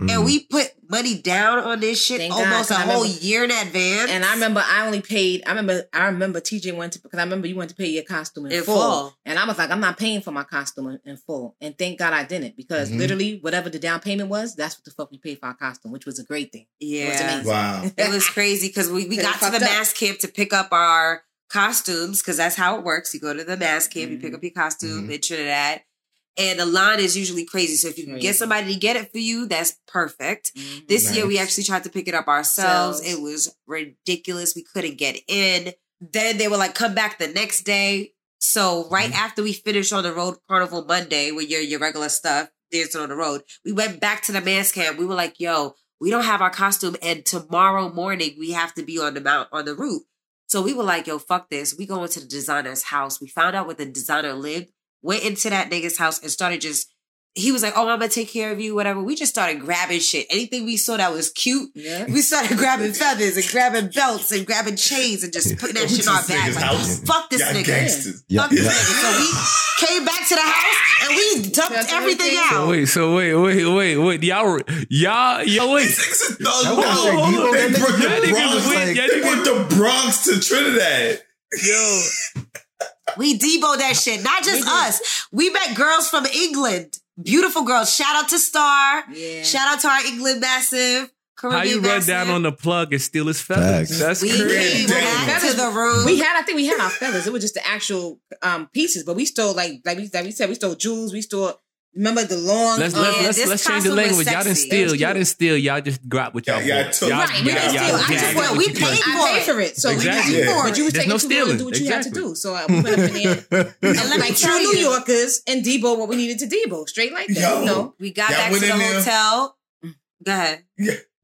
Mhm. and we put money down on this shit Thank almost a 'cause I whole remember- year in advance. And I remember I only paid. I remember. I remember TJ went to because I remember you went to pay your costume in, In full. full. and I was like, I'm not paying for my costume in, in full. And thank God I didn't because Mhm. literally whatever the down payment was, that's what the fuck we paid for our costume, which was a great thing. It was yeah. amazing. Wow. it was crazy because we, we got to the fucked up. mas camp to pick up our costumes because that's how it works. You go to the mas camp, you Mm-hmm. pick up your costume in Trinidad, and the line is usually crazy. So if you can get somebody to get it for you, that's perfect. Mhm. This year we actually tried to pick it up ourselves. Selves. It was ridiculous. We couldn't get in. Then they were like, come back the next day. So right Mm-hmm. after we finished on the road carnival Monday with your your regular stuff, dancing on the road, we went back to the mas camp. We were like, yo, we don't have our costume, and tomorrow morning we have to be on the mount on the route. So we were like, yo, fuck this. We go into the designer's house. We found out where the designer lived, went into that nigga's house and started just he was like, Oh, I'm gonna take care of you, whatever. We just started grabbing shit. Anything we saw that was cute, Yeah. we started grabbing feathers and grabbing belts and grabbing chains and just putting oh, that shit in our just bag. Like, fuck this Y'all nigga. gangsters. Yeah, Fuck this nigga. So we came back to the house and we dumped Dumped everything everything. out. Wait, so wait, wait, wait, wait. Y'all, y'all, y'all, wait. Niggas are thugs. Wouldn't say No, Debo, They that brought nigga- the Y'all Bronx. went- They brought the Bronx to Trinidad. Yo, We Debo that shit. Not just We us. We met girls from England. Beautiful girls. Shout out to Star. Yeah. Shout out to our England massive. Caribbean how you run down on the plug and steal his feathers? Facts. That's We crazy. came Damn. back to the room. We had, I think we had our feathers. It was just the actual um pieces, but we stole like like we, like we said, we stole jewels. We stole. Remember the long? Let's let's Yeah, let's, let's change the language. Y'all didn't steal. Y'all didn't steal. Y'all just got what y'all Yeah, yeah, want. took- Y'all- Right, we y'all- didn't y'all- steal. I just got want- what we paid for I paid for it, so Exactly. we got you for Yeah. it. But you were taking no too long to do what you had to do. So uh, we went up in there and let me like true New. Yorkers and Debo what we needed to Debo, straight like that. Yo. You know, We got Y'all back to went the hotel. Go ahead.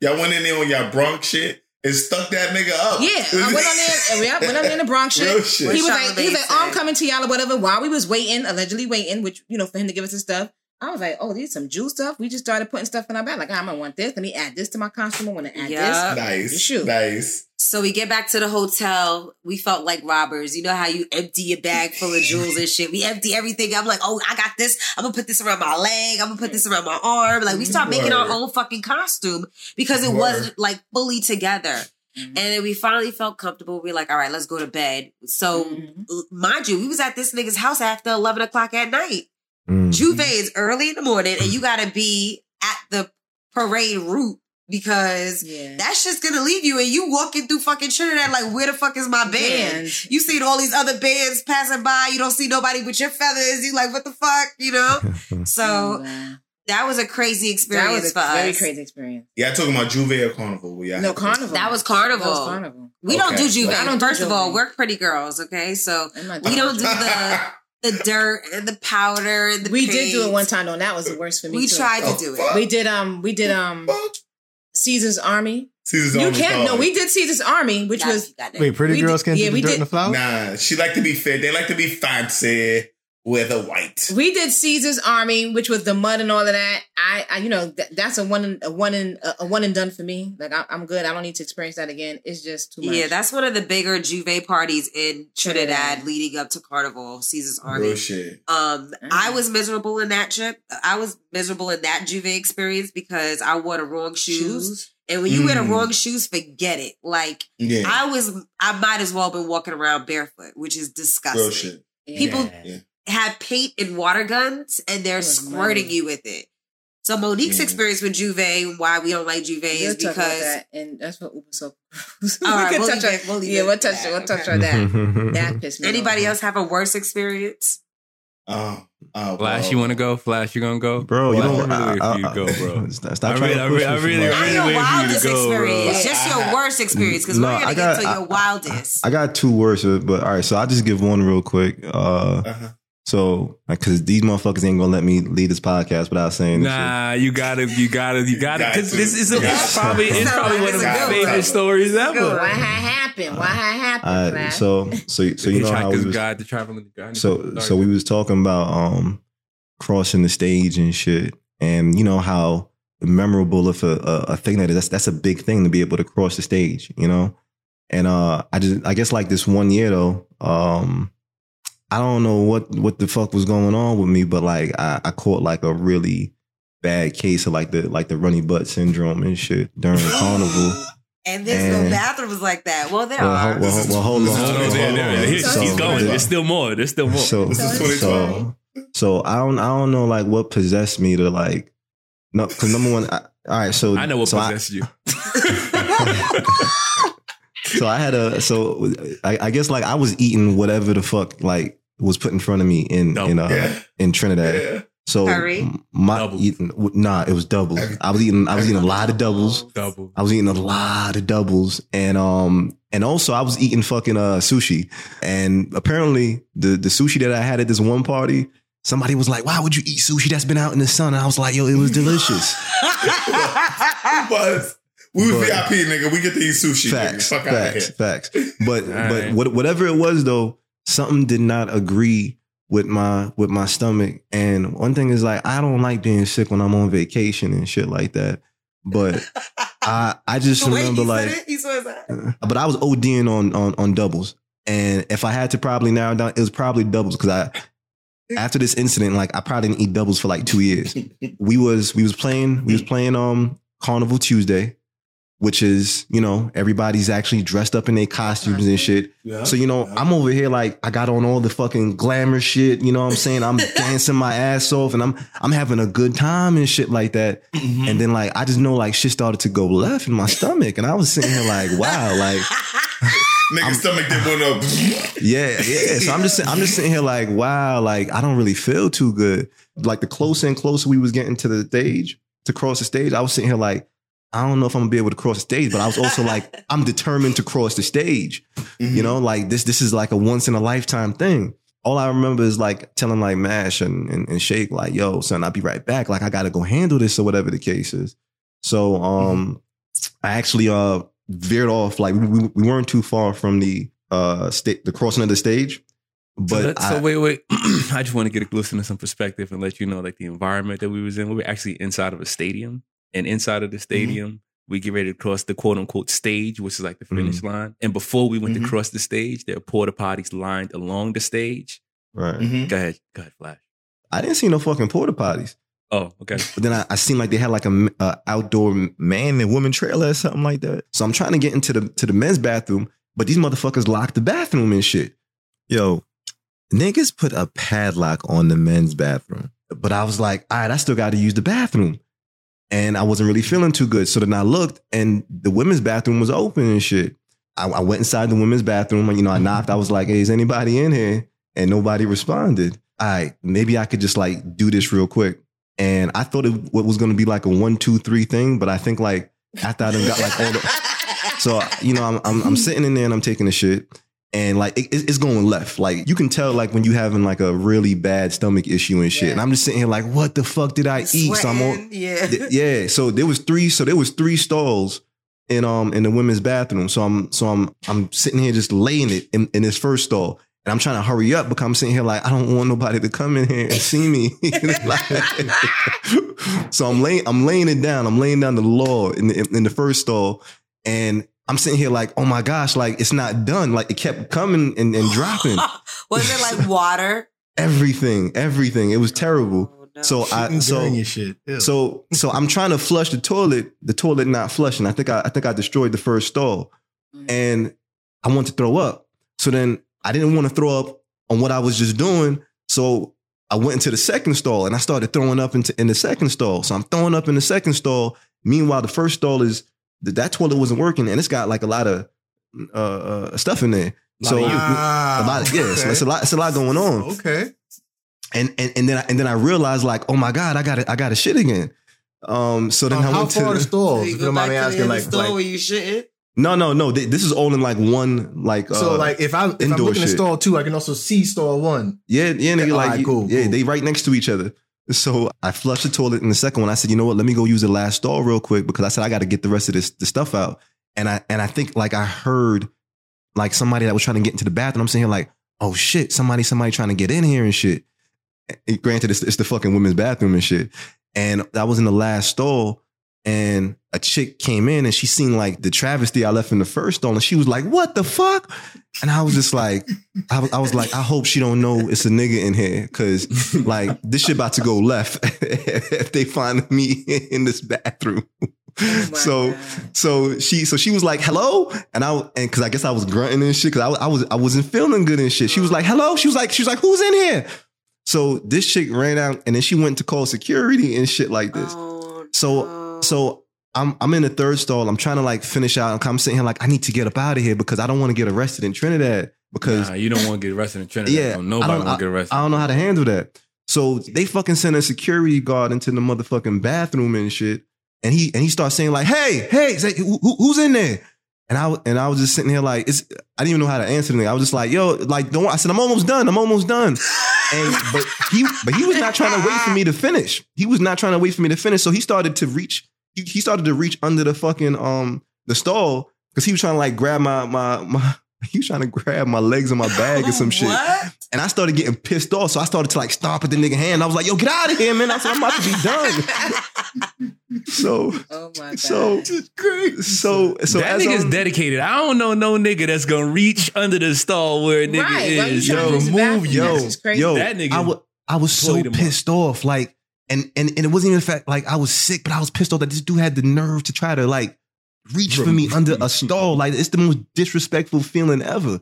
Y'all went in there on y'all Bronx shit and stuck that nigga up. Yeah, I went on there. and we- I went on there in the Bronx shit. Shit. He was What like, he was like, oh, I'm coming to y'all or whatever. While we was waiting, allegedly waiting, which you know for him to give us his stuff, I was like, oh, these some Jew stuff. We just started putting stuff in our bag. Like, I'm gonna want this. Let me add this to my costume. I want to add Yeah. this. Nice. Shoot. Nice. So we get back to the hotel. We felt like robbers. You know how you empty your bag full of jewels and shit. We empty everything. I'm like, oh, I got this. I'm gonna put this around my leg. I'm gonna put this around my arm. Like we start making our own fucking costume because it Word. wasn't like fully together. Mhm. And then we finally felt comfortable. We are like, all right, let's go to bed. So Mhm. mind you, we was at this nigga's house after 11 o'clock at night. Mm. J'ouvert is early in the morning and you gotta be at the parade route because Yeah. that's just gonna leave you and you walking through fucking Trinidad like where the fuck is my band? Band. You seen all these other bands passing by, you don't see nobody with your feathers, you like what the fuck, you know? So Wow. that was a crazy experience that experience was a for very us. crazy experience. Yeah, talking about J'ouvert or Carnival. Yeah. No carnival. That was carnival. That was carnival. We don't do J'ouvert. I don't do First of all, we're pretty girls, okay? So we don't do the the dirt and the powder and the We did do it one time though, and that was the worst for me. We too. tried to Oh, do fuck. it. We did um we did um Caesar's Army. Caesar's You Army You can't no, we did Caesar's Army, which Gotta was keep. Wait, pretty We girls did- can't yeah, do we dirt did- and the flower? Nah, she like to be fit. They like to be fancy with a white. we did Caesar's Army, which was the mud and all of that. I, I you know, that, that's a one and a one and a one and done for me. Like I, I'm good. I don't need to experience that again. It's just too much. Yeah, that's one of the bigger J'ouvert parties in Trinidad Trinidad. leading up to Carnival, Caesar's Army. Real shit. Um, Mm. I was miserable in that trip. I was miserable in that J'ouvert experience because I wore the wrong shoes. And when you wear the Mm. wrong shoes, forget it. Like Yeah. I was, I might as well have been walking around barefoot, which is disgusting. Real shit. Yeah. people- Yeah. Have paint and water guns, and they're It squirting muddy. you with it. So Monique's Yeah. experience with J'ouvert, and why we don't like J'ouvert, We'll is talk about because that, and that's what Uber so. All right, we we'll can leave touch it- on. we'll leave yeah, it we'll at touch. that, We'll touch okay. on that. That pissed me. anybody off. else have a worse experience? Uh, uh, Flash, well, you want to go? Flash, you gonna go? Bro, you don't. I really I- for you to I- go, bro. Stop, stop I trying really- to I push really- I me for really- my- I Not really your wait for you to wildest go, bro. experience, Yeah. just your worst experience, because No, we're gonna I get got- to I- your wildest. I got two worse, but all right. So I'll just give one real quick. Uh, uh-huh. So because these motherfuckers ain't gonna let me lead this podcast without saying this. shit. Nah, you gotta, you gotta, you gotta. Because this is a, it's probably, it's probably one of it's my favorite one. stories ever. What had happened? What had happened? All right, Flash? so so so you know how we Hitchhiker's was, Guide to Traveling Guide. so so we was talking about um crossing the stage and shit, and you know how memorable of a, a, a thing that is. That's that's a big thing to be able to cross the stage, you know. And uh, I just I guess like this one year though, um, I don't know what what the fuck was going on with me, but like I, I caught like a really bad case of like the like the runny butt syndrome and shit during the carnival. And there's no And- bathrooms like that. Well, there Well, are. ho- well, well, hold on. Hold on, there, hold there, on. he's, So- he's going. There's still more. There's still more. So, This is 2020. so, so I don't, I don't know, like what possessed me to like, no, because number one, I, all right, so I know what so possessed you. so I had a, so I, I guess like I was eating whatever the fuck like was put in front of me in No. in uh, Yeah. in Trinidad. Yeah. So Curry? my Doubles. eating, nah, it was doubles. I was eating, I was eating a lot of doubles. Double. I was eating a lot of doubles and um and also I was eating fucking uh sushi. And apparently the the sushi that I had at this one party, somebody was like, "Why would you eat sushi that's been out in the sun?" And I was like, "Yo, it was delicious." but we was But- VIP, nigga. We get to eat sushi. facts, nigga. Fuck out of facts, here. facts. But All but right. what, whatever it was though, something did not agree with my with my stomach. And one thing is like I don't like being sick when I'm on vacation and shit like that. But I I just The remember like said it, he saw his but I was ODing on on on doubles. And if I had to probably narrow down, it was probably doubles because I after this incident, like I probably didn't eat doubles for like two years. We was we was playing we was playing um Carnival Tuesday, which is you know everybody's actually dressed up in their costumes and shit. Yeah. So you know I'm over here like I got on all the fucking glamour shit. You know what I'm saying? I'm dancing my ass off and I'm I'm having a good time and shit like that. Mhm. And then like I just know like shit started to go left in my stomach, and I was sitting here like, wow, like Nigga stomach did one up. yeah, yeah. So I'm just I'm just sitting here like, wow, like I don't really feel too good. Like the closer and closer we was getting to the stage, to cross the stage, I was sitting here like, I don't know if I'm gonna be able to cross the stage, but I was also like, I'm determined to cross the stage. You know, like this this is like a once in a lifetime thing. All I remember is like telling like Mash and, and, and Shake, like, yo, son, I'll be right back. Like I gotta go handle this or whatever the case is. So um I actually uh veered off, like we, we weren't too far from the uh sta- the crossing of the stage. But so, that- so wait, wait. I just want to get a listen to some perspective and let you know, like the environment that we was in. We were actually inside of a stadium, and inside of the mm-hmm. stadium, we get ready to cross the quote unquote stage, which is like the mm-hmm. finish line. And before we went to mm-hmm. cross the stage, there are porta potties lined along the stage. right. Go ahead, go ahead, Flash. I didn't see no fucking porta potties. Oh, okay. But then I, I seen like they had like a, m- a outdoor man and woman trailer or something like that. So I'm trying to get into the to the men's bathroom, but these motherfuckers locked the bathroom and shit. Yo, niggas put a padlock on the men's bathroom. But I was like, all right, I still got to use the bathroom. And I wasn't really feeling too good. So then I looked and the women's bathroom was open and shit. I, I went inside the women's bathroom and, you know, I knocked. I was like, hey, is anybody in here? And nobody responded. All right, maybe I could just like do this real quick. And I thought it was going to be like a one, two, three thing, but I think like after I done got like all the, so you know, I'm I'm, I'm sitting in there and I'm taking a shit, and like it, it's going left. Like you can tell like when you having like a really bad stomach issue and shit. And I'm just sitting here like, what the fuck did I eat? So I'm on, yeah. Th- yeah. So there was three. So there was three stalls in um in the women's bathroom. So I'm so I'm I'm sitting here just laying it in, in this first stall. And I'm trying to hurry up because I'm sitting here like I don't want nobody to come in here and see me. So I'm laying I'm laying it down. I'm laying down the law in the in the first stall, and I'm sitting here like, oh my gosh, like it's not done. Like it kept coming and, and dropping. Was it like water? everything, everything. It was terrible. Oh, no. So I so your shit. So so I'm trying to flush the toilet, the toilet not flushing. I think I, I think I destroyed the first stall. Mm. And I want to throw up. So then I didn't want to throw up on what I was just doing. So I went into the second stall and I started throwing up into in the second stall. So I'm throwing up in the second stall. Meanwhile, the first stall is that that toilet wasn't working and it's got like a lot of uh, uh stuff in there. Lot so of. A lot of yeah, so it's a lot, it's a lot going on Okay. and and and then I, and then I realized like, oh my god, I got to I got to shit again. Um, so then Um, I how went far to the stalls? you If you go back me to the asking, other like, store like where you shouldn't. no no no. th- This is all in like one like. so, uh, like if I if I'm indoor looking at stall two, I can also see stall one. yeah yeah nigga, All like right, cool, yeah cool. they right next to each other. So I flushed the toilet in the second one. I said, you know what? Let me go use the last stall real quick because I said I got to get the rest of this the stuff out. And I and I think like I heard like somebody that was trying to get into the bathroom. I'm sitting here like, oh shit, somebody somebody trying to get in here and shit. And granted, it's, it's the fucking women's bathroom and shit. And I was in the last stall, and a chick came in and she seen like the travesty I left in the first stall, and she was like, "What the fuck?" And I was just like, I, was- I was like, I hope she don't know it's a nigga in here, because like this shit about to go left if they find me in this bathroom. Oh so God. so she so she was like hello and I and because I guess I was grunting and shit because I, was- I was I wasn't feeling good and shit. She was like oh. hello. She was like she was like who's in here? So this chick ran out and then she went to call security and shit like this. Oh, So no. So I'm I'm in the third stall. I'm trying to like finish out. I'm sitting here like I need to get up out of here because I don't want to get arrested in Trinidad because Nah, you don't want to get arrested in Trinidad. Yeah, so nobody don't- want to get arrested. I don't know how to handle that. So they fucking sent a security guard into the motherfucking bathroom and shit. And he and he starts saying like, "Hey, hey, who- who's in there?" And I and I was just sitting here like, it's, I didn't even know how to answer the nigga. I was just like, "Yo, like, don't." I said, "I'm almost done. I'm almost done." And but he but he was not trying to wait for me to finish. He was not trying to wait for me to finish. So he started to reach. He, he started to reach under the fucking um the stall because he was trying to like grab my my my. He was trying to grab my legs and my bag or some shit. What? And I started getting pissed off. So I started to like stomp at the nigga hand. I was like, yo, get out of here, man. I said, I'm about to be done. so, Oh my god. so, so, so that as nigga's I'm- dedicated. I don't know no nigga that's gonna reach under the stall where a nigga right. Is. Yo, use the remove yo, That's crazy. yo, That nigga I was so played him up. pissed off. Like, and, and, and it wasn't even the fact, like, I was sick, but I was pissed off that this dude had the nerve to try to, like, reach for me under a stall. Like, it's the most disrespectful feeling ever.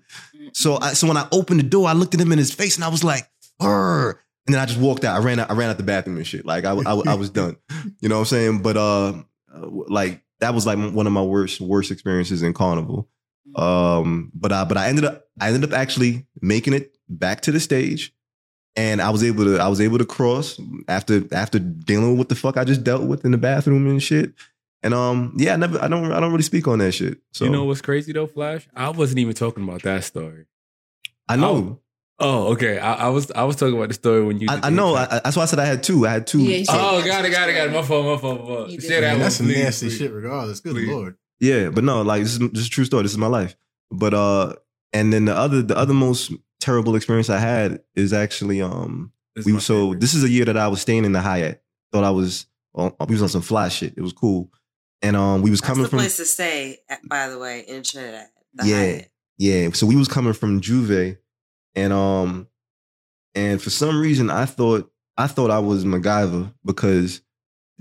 So, I, so when I opened the door, I looked at him in his face and I was like, "Brr." And then I just walked out. I ran out. I ran out the bathroom and shit. Like I, I, I was done. You know what I'm saying? But uh, uh, like that was like one of my worst worst experiences in carnival. Um, but I but I ended up I ended up actually making it back to the stage, and I was able to I was able to cross after after dealing with what the fuck I just dealt with in the bathroom and shit. And um, yeah, I never I don't I don't really speak on that shit. So You know what's crazy though, Flash? I wasn't even talking about that story. I know. Oh, okay. I, I was I was talking about the story when you. I, I know. I, that's why I said I had two. I had two. Yeah, he oh, got it, got it, got it. My fault, my fault, my fault. You did. Say that Man, that's some nasty please. shit. Regardless, good Please. lord. Yeah, but no, like this is, this is a true story. This is my life. But uh, and then the other the other most terrible experience I had is actually um This we so favorite. this is a year that I was staying in the Hyatt. Thought I was on, we was on some fly shit. It was cool. And um we was That's coming the from place to stay, by the way, in Trinidad. Yeah. Hyatt. Yeah, so we was coming from J'ouvert, and um, and for some reason I thought I thought I was MacGyver because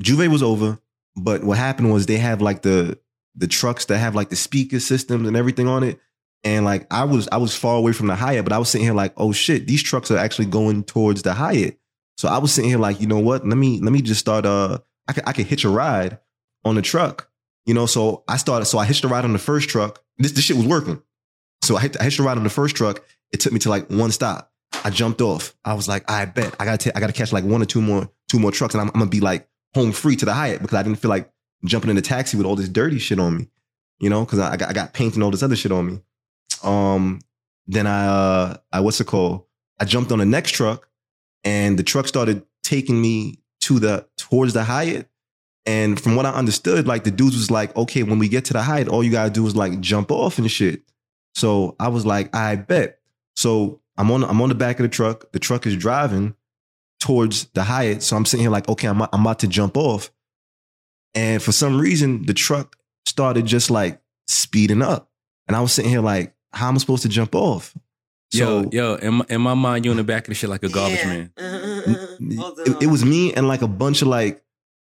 J'ouvert was over, but what happened was they have like the the trucks that have like the speaker systems and everything on it, and like I was I was far away from the Hyatt, but I was sitting here like, oh shit, these trucks are actually going towards the Hyatt. So I was sitting here like, you know what? Let me let me just start. Uh, I could I could hitch a ride on the truck, you know. So I started. So I hitched a ride on the first truck. This this shit was working. So I I hitched a ride on the first truck. It took me to like one stop. I jumped off. I was like, I bet I gotta ta- I gotta catch like one or two more two more trucks, and I'm, I'm gonna be like home free to the Hyatt because I didn't feel like jumping in the taxi with all this dirty shit on me, you know, because I got I got paint and all this other shit on me. Um, then I uh I what's it called? I jumped on the next truck, and the truck started taking me to the towards the Hyatt. And from what I understood, like the dudes was like, okay, when we get to the Hyatt, all you gotta do is like jump off and shit. So I was like, I bet. So I'm on I'm on the back of the truck. The truck is driving towards the Hyatt. So I'm sitting here like, okay, I'm I'm about to jump off. And for some reason, the truck started just like speeding up. And I was sitting here like, how am I supposed to jump off? yo, So yo, in my, in my mind, you in the back of the shit like a garbage Yeah. man. Hold it, it was me and like a bunch of like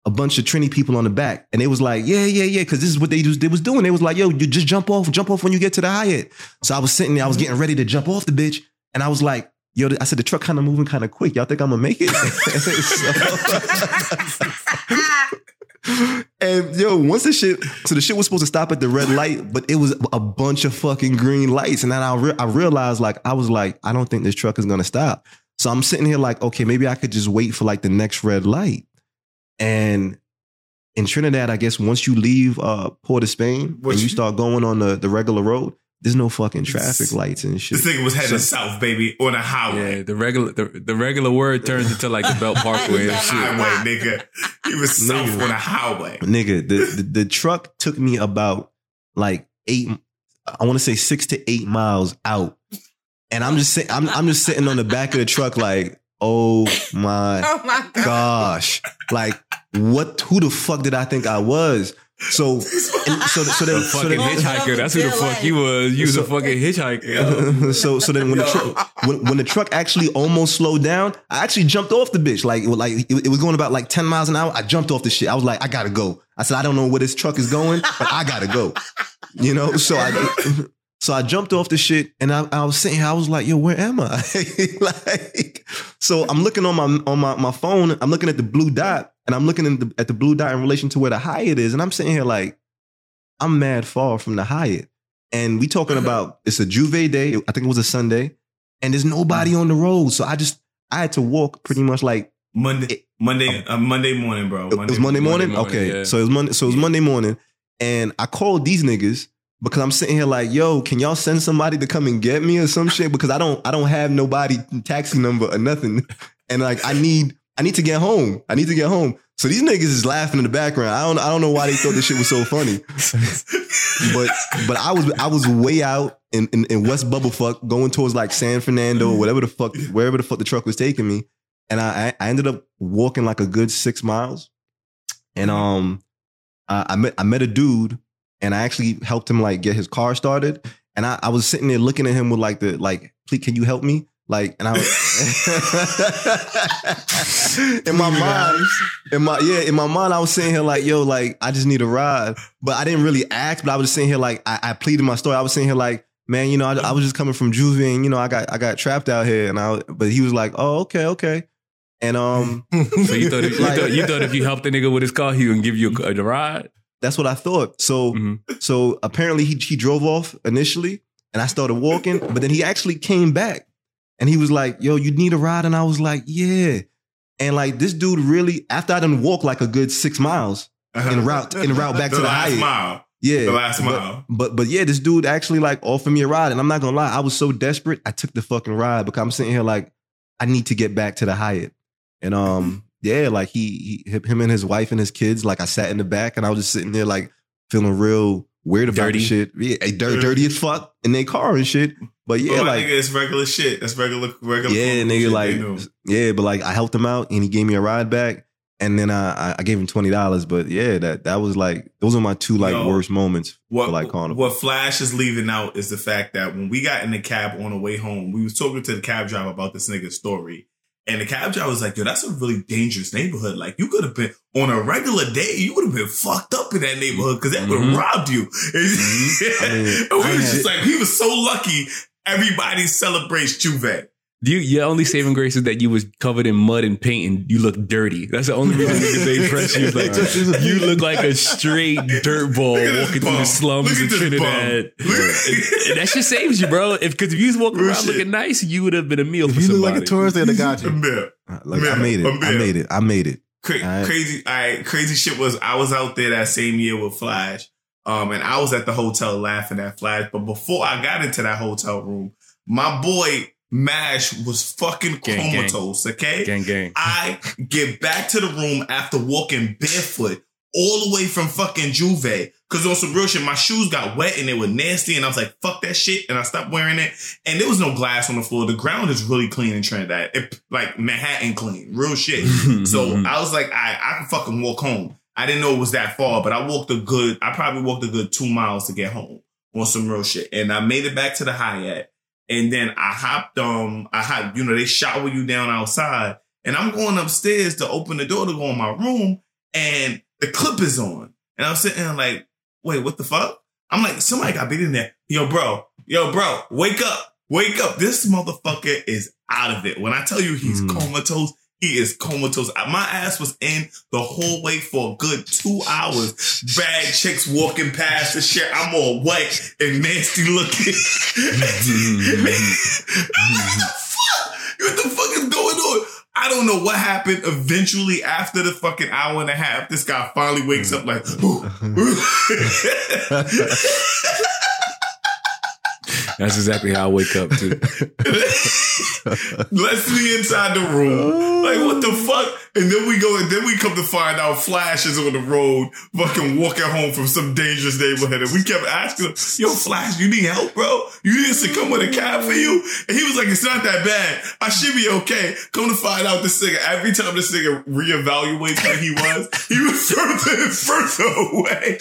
a bunch of Trini people on the back, and they was like, yeah, yeah, yeah, because this is what they was, they was doing. They was like, yo, you just jump off, jump off when you get to the Hyatt. So I was sitting there, I was getting ready to jump off the bitch, and I was like, yo, I said the truck kind of moving kind of quick. Y'all think I'm gonna make it? So- and yo, once the shit, so the shit was supposed to stop at the red light, but it was a bunch of fucking green lights, and then I re- I realized like I was like, I don't think this truck is gonna stop. So I'm sitting here like, okay, maybe I could just wait for like the next red light. And in Trinidad, I guess once you leave uh, Port of Spain What and you you- start going on the, the regular road, there's no fucking traffic lights and shit. This nigga was heading So- south, baby, on a highway. Yeah, the regular the, the regular word turns into like the Belt Parkway and shit. highway, nigga. He was south Nigga. on a highway. Nigga, the, the the truck took me about like eight, I want to say six to eight miles out, and I'm just sitting, I'm I'm just sitting on the back of the truck like, oh my Oh my god. gosh, like what? Who the fuck did I think I was? So, and so so The then so fucking then, hitchhiker. That's who the fuck you was. You was a fucking hitchhiker. so so then when the truck when, when the truck actually almost slowed down, I actually jumped off the bitch. Like like it, it was going about like ten miles an hour. I jumped off the shit. I was like, I gotta go. I said, I don't know where this truck is going, but I gotta go. You know, so I so I jumped off the shit and I, I was sitting here. I was like, Yo, where am I? like, so I'm looking on my on my, my phone. I'm looking at the blue dot, and I'm looking at the, at the blue dot in relation to where the Hyatt is, and I'm sitting here like, I'm mad far from the Hyatt. And we talking about it's a J'ouvert day. I think it was a Sunday, and there's nobody on the road. So I just I had to walk pretty much like Monday, Monday, uh, Monday morning, bro. it was Monday morning. Monday morning, okay, yeah. so it was Monday. So it was Monday morning, and I called these niggas because I'm sitting here like, yo, can y'all send somebody to come and get me or some shit? Because I don't I don't have nobody taxi number or nothing, and like I need I need to get home. I need to get home. So these niggas is laughing in the background. I don't I don't know why they thought this shit was so funny. but but I was I was way out in, in, in West Bubblefuck going towards like San Fernando or whatever the fuck wherever the fuck the truck was taking me, and I I ended up walking like a good six miles, and um I, I met I met a dude and I actually helped him like get his car started, and I, I was sitting there looking at him with like the like please can you help me? Like and I was in my mind in my yeah in my mind I was sitting here like yo like I just need a ride. But I didn't really ask but I was just sitting here like I, I pleaded my story. I was sitting here like man you know I, I was just coming from J'ouvert and you know I got I got trapped out here. And I but he was like oh okay okay. And um So you thought, if, you, thought you thought if you helped the nigga with his car, he would give you a, a ride. That's what I thought so Mhm. so apparently he he drove off initially and I started walking but then he actually came back and he was like yo you need a ride and I was like yeah and like this dude really after I done walk like a good six miles En route- en route back the to the last Hyatt. mile. Yeah. The last but- mile. But but yeah, this dude actually like offered me a ride. And I'm not gonna lie, I was so desperate, I took the fucking ride because I'm sitting here like, I need to get back to the Hyatt. And um, yeah, like he, he him and his wife and his kids, like I sat in the back and I was just sitting there like feeling real weird about Dirty. the shit. Yeah, eh, dir- dirty as fuck in their car and shit. But Yeah, yeah, like nigga, it's regular shit. That's regular, regular. yeah, nigga, like yeah, but like I helped him out and he gave me a ride back, and then I I- I gave him twenty dollars. But yeah, that that was like those are my two like Yo, worst moments What for like carnival. what Flash is leaving out is the fact that when we got in the cab on the way home, we was talking to the cab driver about this nigga's story. And the cab driver was like, yo, that's a really dangerous neighborhood. Like, you could have been on a regular day, you would have been fucked up in that neighborhood because they would have robbed you. Mm-hmm. I mean, and we was just like, he was so lucky. Everybody celebrates J'ouvert. You, your only saving grace is that you was covered in mud and paint and you look dirty. That's the only reason niggas they impress you. Like, you look like a straight dirt ball Look at this walking through bum. the slums of Trinidad. bum. And that shit saves you, bro. If because if you was walking Real around shit. looking nice, you would have been a meal If for you look somebody. like a tourist, they'd have got you. Yeah. like I made it, I'm I made it, I made it. Cra- Alright. Crazy, I crazy shit was I was out there that same year with Flash, um, and I was at the hotel laughing at Flash. But before I got into that hotel room, my boy Mash was fucking Gang, gang. comatose. Okay, Gang, gang. I get back to the room after walking barefoot all the way from fucking J'ouvert. Cause on some real shit, my shoes got wet and they were nasty, and I was like, "Fuck that shit," and I stopped wearing it. And there was no glass on the floor. The ground is really clean in Trinidad, it, like Manhattan clean, real shit. So I was like, I I can fucking walk home. I didn't know it was that far, but I walked a good, I probably walked a good two miles to get home on some real shit. And I made it back to the Hyatt. And then I hopped, um, I hopped, you know, they shower you down outside. And I'm going upstairs to open the door to go in my room. And the clip is on. And I'm sitting there like, wait, what the fuck? I'm like, somebody got beat in there. Yo, bro, yo, bro, wake up, wake up. This motherfucker is out of it. When I tell you he's Mm. comatose, he is comatose. Uh, my ass was in the hallway for a good two hours. Bad chicks walking past the shit. I'm all wet and nasty looking. what the fuck? What the fuck is going on? I don't know what happened. Eventually, after the fucking hour and a half, this guy finally wakes up like, That's exactly how I wake up too. Let's me inside the room. Like, what the fuck? And then we go, and then we come to find out Flash is on the road, fucking walking home from some dangerous neighborhood. And we kept asking him, yo, Flash, you need help, bro? You need us to come with a cab for you? And he was like, it's not that bad. I should be okay. Come to find out this nigga, every time this nigga reevaluates who he was, he was further and further away.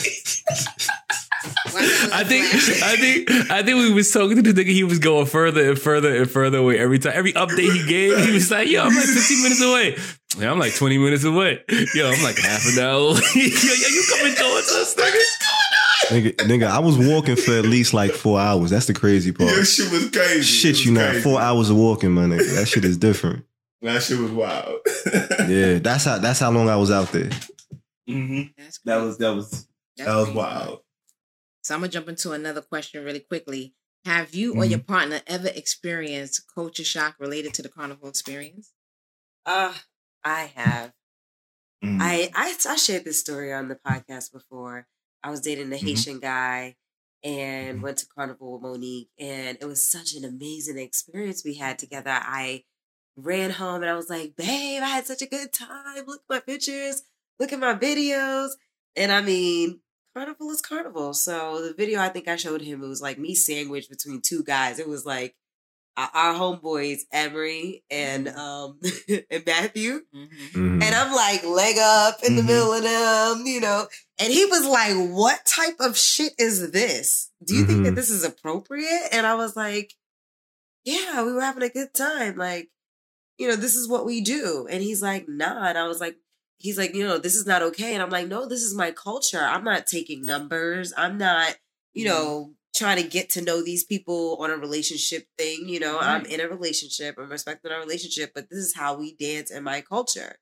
I think I think I think we was talking to the nigga. He was going further and further and further away every time. Every update he gave, he was like, "Yo, I'm like 15 minutes away. Yeah, I'm like 20 minutes away. Yo, I'm like half an hour. away. yo, yo, you coming towards us, nigga? nigga, nigga, I was walking for at least like four hours. That's the crazy part. Your shit was crazy. Shit, was you not crazy. four hours of walking, my nigga. That shit is different. That shit was wild. Yeah, that's how that's how long I was out there. hmm That was that was that was wild. So I'm gonna jump into another question really quickly. Have you or Mm-hmm. your partner ever experienced culture shock related to the carnival experience? Uh, I have. Mhm. I, I I shared this story on the podcast before. I was dating a Mhm. Haitian guy and Mhm. went to Carnival with Monique, and it was such an amazing experience we had together. I ran home and I was like, "Babe, I had such a good time. Look at my pictures. Look at my videos." And I mean, Carnival is Carnival. So the video I think I showed him it was like me sandwiched between two guys. It was like our our homeboys Emery and um and Matthew. Mhm. And I'm like leg up in the Mhm. middle of them, you know. And he was like, What type of shit is this? Do you think that Mhm. this is appropriate? And I was like, Yeah, we were having a good time. Like, you know, this is what we do. And he's like, Nah. And I was like, He's like, you know, this is not okay. And I'm like, no, this is my culture. I'm not taking numbers. I'm not, you know, trying to get to know these people on a relationship thing. You know, I'm in a relationship. I'm respecting our relationship, but this is how we dance in my culture.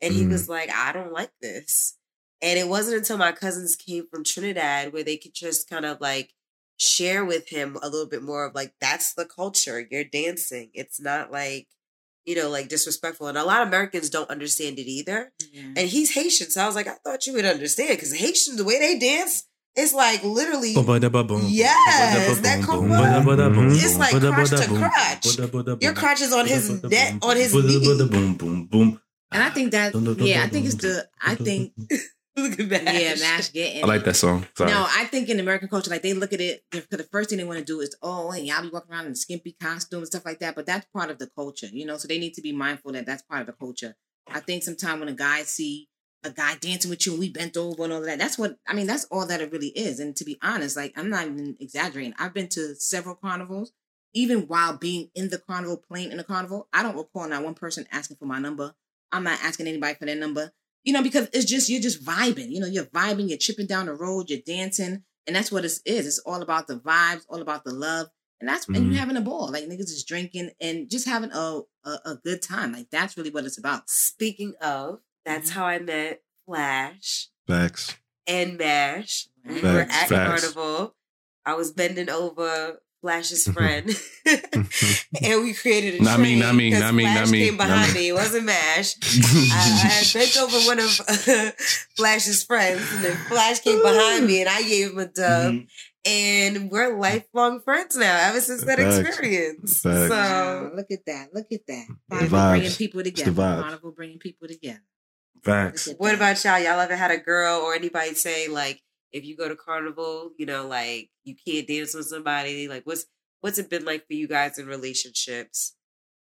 And he Mhm. was like, I don't like this. And it wasn't until my cousins came from Trinidad where they could just kind of like share with him a little bit more of like, that's the culture. You're dancing. It's not like, you know, like disrespectful. And a lot of Americans don't understand it either. And he's Haitian. So I was like, I thought you would understand because Haitians, the way they dance, it's like literally, Yes, that Mhm. It's like crotch to crotch. your crotch is on his neck, on his knee. And I think that, yeah, I think it's the, I think Look at that. Yeah, Mash getting. I like that song. Sorry. No, I think in American culture, like they look at it because the first thing they want to do is, oh, hey, y'all be walking around in skimpy costumes and stuff like that. But that's part of the culture, you know. So they need to be mindful that that's part of the culture. I think sometimes when a guy see a guy dancing with you and we bent over and all of that, that's what I mean. That's all that it really is. And to be honest, like I'm not even exaggerating. I've been to several carnivals. Even while being in the carnival, playing in the carnival, I don't recall not one person asking for my number. I'm not asking anybody for their number you know, because it's just you're just vibing. You know, you're vibing, you're chipping down the road, you're dancing, and that's what it is. It's all about the vibes, all about the love, and that's and Mhm. you having a ball. Like niggas just drinking and just having a, a a good time. Like that's really what it's about. Speaking of, that's how I met Flash Facts. and Mash. We were at facts. Carnival. I was bending over Flash's friend, and we created a Not me, train not me, not me, Flash not me, came not behind me. me. It wasn't Mash. I, I had bent over one of Flash's friends, and then Flash came behind me, and I gave him a dub. Mm-hmm. And we're lifelong friends now, ever since that Facts. experience. Facts. Wow, So look at that. Look at that. The Carnival vibes. bringing people the together. vibes. Carnival bringing people together. Facts. What about y'all? Y'all ever had a girl or anybody say like, if you go to carnival, you know, like you can't dance with somebody? Like, what's what's it been like for you guys in relationships?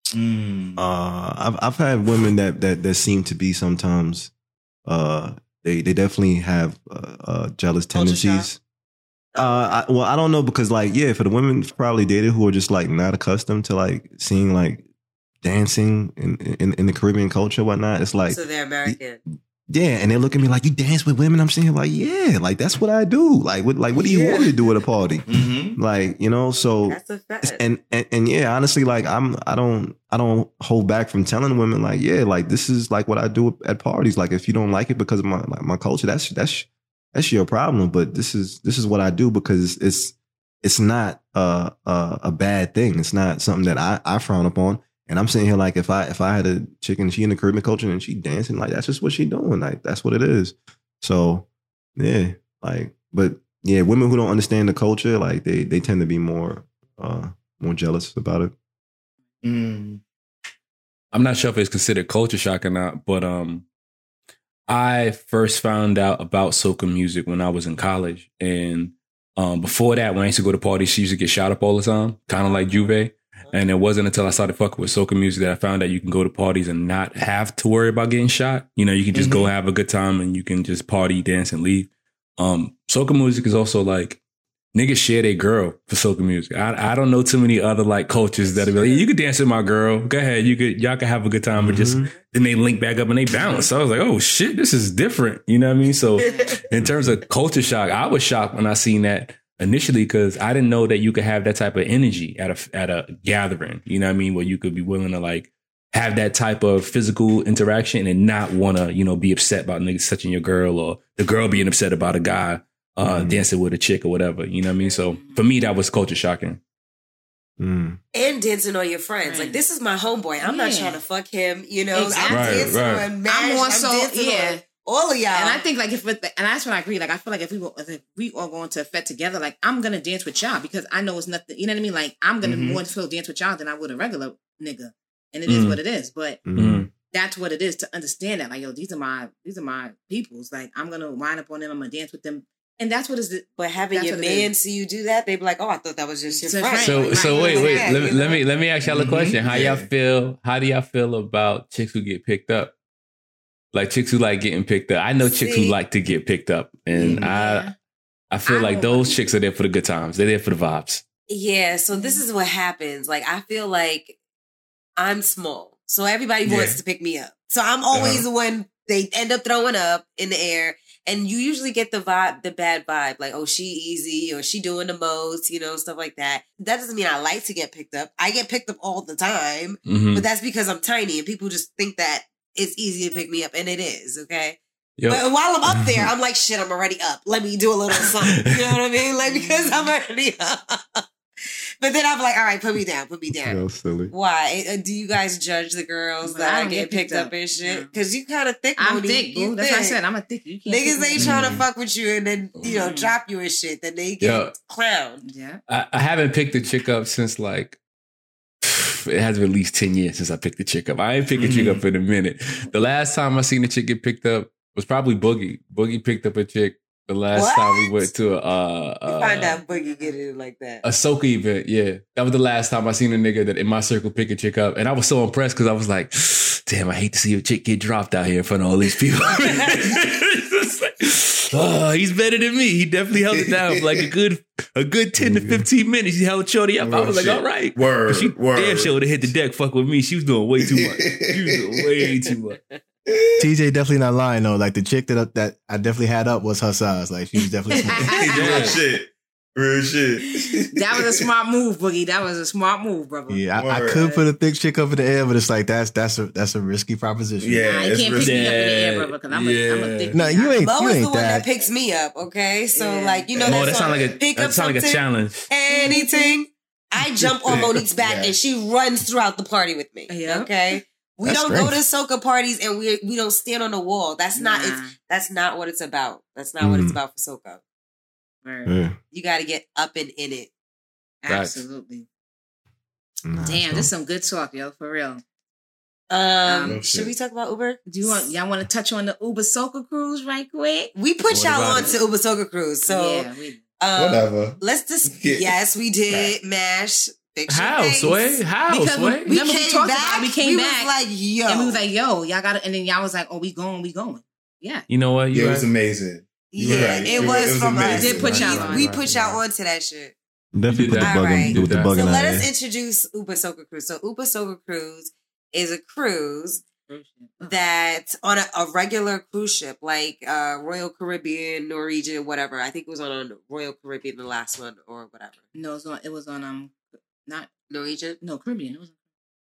Mm. Uh, I've I've had women that that that seem to be sometimes. Uh, they they definitely have uh, uh jealous tendencies. Uh, I, well, I don't know because like yeah, for the women probably dated who are just like not accustomed to like seeing like dancing in in, in the Caribbean culture, whatnot. It's like so they're American. Yeah, and they look at me like you dance with women. I'm saying like yeah, like that's what I do. Like what like what do you Yeah. want me to do at a party? Mm-hmm. Like you know, so That's a and, and and yeah, honestly, like I'm I don't I don't hold back from telling women like yeah, like this is like what I do at parties. Like if you don't like it because of my like my culture, that's that's that's your problem. But this is this is what I do because it's it's not uh, uh, a bad thing. It's not something that I I frown upon. And I'm sitting here like if I if I had a chicken, she in the Caribbean culture and she dancing like that's just what she doing. Like that's what it is. So yeah, like but yeah, women who don't understand the culture, like they they tend to be more uh more jealous about it. Mm. I'm not sure if it's considered culture shock or not, but um, I first found out about soca music when I was in college, and um, before that, when I used to go to parties, she used to get shot up all the time, kind of like J'ouvert. And it wasn't until I started fucking with soca music that I found that you can go to parties and not have to worry about getting shot. You know, you can just go have a good time and you can just party, dance, and leave. Um, soca music is also like niggas share their girl for soca music. I, I don't know too many other like cultures that are like, you could dance with my girl. Go ahead. You could, y'all can have a good time, but just then they link back up and they bounce. So I was like, oh shit, this is different. You know what I mean? So in terms of culture shock, I was shocked when I seen that initially because I didn't know that you could have that type of energy at a at a gathering. You know what I mean? Where you could be willing to like have that type of physical interaction and not want to, you know, be upset about niggas touching your girl or the girl being upset about a guy uh, Mhm. dancing with a chick or whatever. You know what I mean? So for me, that was culture shocking. Mm. and dancing on your friends. Like this is my homeboy. I'm not trying to fuck him. You know, Exactly. I'm Right, dancing right. on Mash. I'm I'm, more so- dancing yeah. on all of y'all. And I think like if with the, and that's what I agree. Like I feel like if we go, if we all go into a fete together, like I'm gonna dance with y'all because I know it's nothing. You know what I mean? Like I'm gonna Mhm. more so dance with y'all than I would a regular nigga. And it is Mm. what it is. But Mm. Mm. that's what it is to understand that. Like yo, these are my these are my peoples. Like I'm gonna wind up on them. I'm gonna dance with them. And that's what is the but having your man see you do that, they be like, "Oh, I thought that was just your It's a friend." friend. So Right, so wait wait Yeah, let, you me- let me let me ask y'all a Mhm. question. How y'all feel? How do y'all feel about chicks who get picked up? Like chicks who like getting picked up. I know chicks who like to get picked up, and Mm-hmm. I I feel I like those chicks are there for the good times. They're there for the vibes. Yeah, so this is what happens. Like I feel like I'm small. So everybody wants to pick me up. So I'm always the one they end up throwing up in the air. And you usually get the vibe, the bad vibe, like, oh, she easy or she doing the most, you know, stuff like that. That doesn't mean I like to get picked up. I get picked up all the time, Mhm. but that's because I'm tiny and people just think that it's easy to pick me up. And it is, okay? Yo, But while I'm up there, I'm like, shit, I'm already up. Let me do a little something. You know what I mean? Like, because I'm already up. But then I'm like, all right, put me down, put me down. Real silly. Why? Uh, Do you guys judge the girls But that I are don't get picked picked up up. and shit? No. Because you kind of thick, I'm Monique. thick, You boo. That's what I thick. said. I'm a thick. You can't Niggas pick ain't trying to fuck with you and then, you know, Mm. drop you and shit. Then they get Yo. clowned. Yeah. I, I haven't picked a chick up since like it has been at least ten years since I picked a chick up. I ain't picked a chick up in a minute. The last time I seen a chick get picked up, was probably Boogie. Boogie picked up a chick the last What? time we went to a uh, You uh, find out Boogie get it like that. a soca event. Yeah, that was the last time I seen a nigga that in my circle pick a chick up, and I was so impressed because I was like, "Damn, I hate to see a chick get dropped out here in front of all these people." It's oh, he's better than me. He definitely held it down for like a good, a good ten to fifteen minutes. He held Shorty up. I Real was like, "All right." Word, But she word. damn sure would have hit the deck. Fuck with me. She was doing way too much. She was doing way too much. TJ definitely not lying though. Like the chick that that I definitely had up was her size. Like she was definitely small. Real shit. Real shit. That was a smart move, Boogie. That was a smart move, brother. Yeah, I, I could put a thick chick up in the air, but it's like that's that's a that's a risky proposition. Yeah, Nah, you can't pick me up in the air, brother, because I'm, a I'm a yeah. thick No, you ain't Mo you is the ain't one that that. picks me up, okay? So Yeah. like you know Mo, that that song, sound like a pick that up sound like a challenge. anything. I jump on Monique's back Yeah. and she runs throughout the party with me. Yeah. Okay. We That's don't go to strength. soca parties and we we don't stand on the wall. That's not it's that's not what it's about. That's not what it's Mm. about for soca. Word. Yeah. You got to get up and in it. Absolutely. Nah, Damn, so- this is some good talk, yo, for real. Um, should shit. we talk about Uber? Do you want y'all want to touch on the Uber Soca cruise right quick? We put What y'all on it? to Uber Soca Cruise. So yeah, we, um, Whatever. let's just Yeah. yes, we did mash. Fix your How, face. Sway? How, Because Sway? we- Remember we talked about we came we back, was like, yo. and we was like, yo, y'all got to, and then y'all was like, oh, we going, we going. Yeah. You know what? You Yeah, it was amazing. You were yeah, right. it, It was- was from us. amazing. We did put y'all on. We put y'all onto that shit. Definitely You put the bug that. in, with the bug So in let us introduce Uber Soca Cruise. So Uber Soca Cruise is a cruise that on a, a regular cruise ship, like uh, Royal Caribbean, Norwegian, whatever. I think it was on a Royal Caribbean, the last one, or whatever. No, it was on, it was on, um, not, Norwegian, no, Caribbean. It was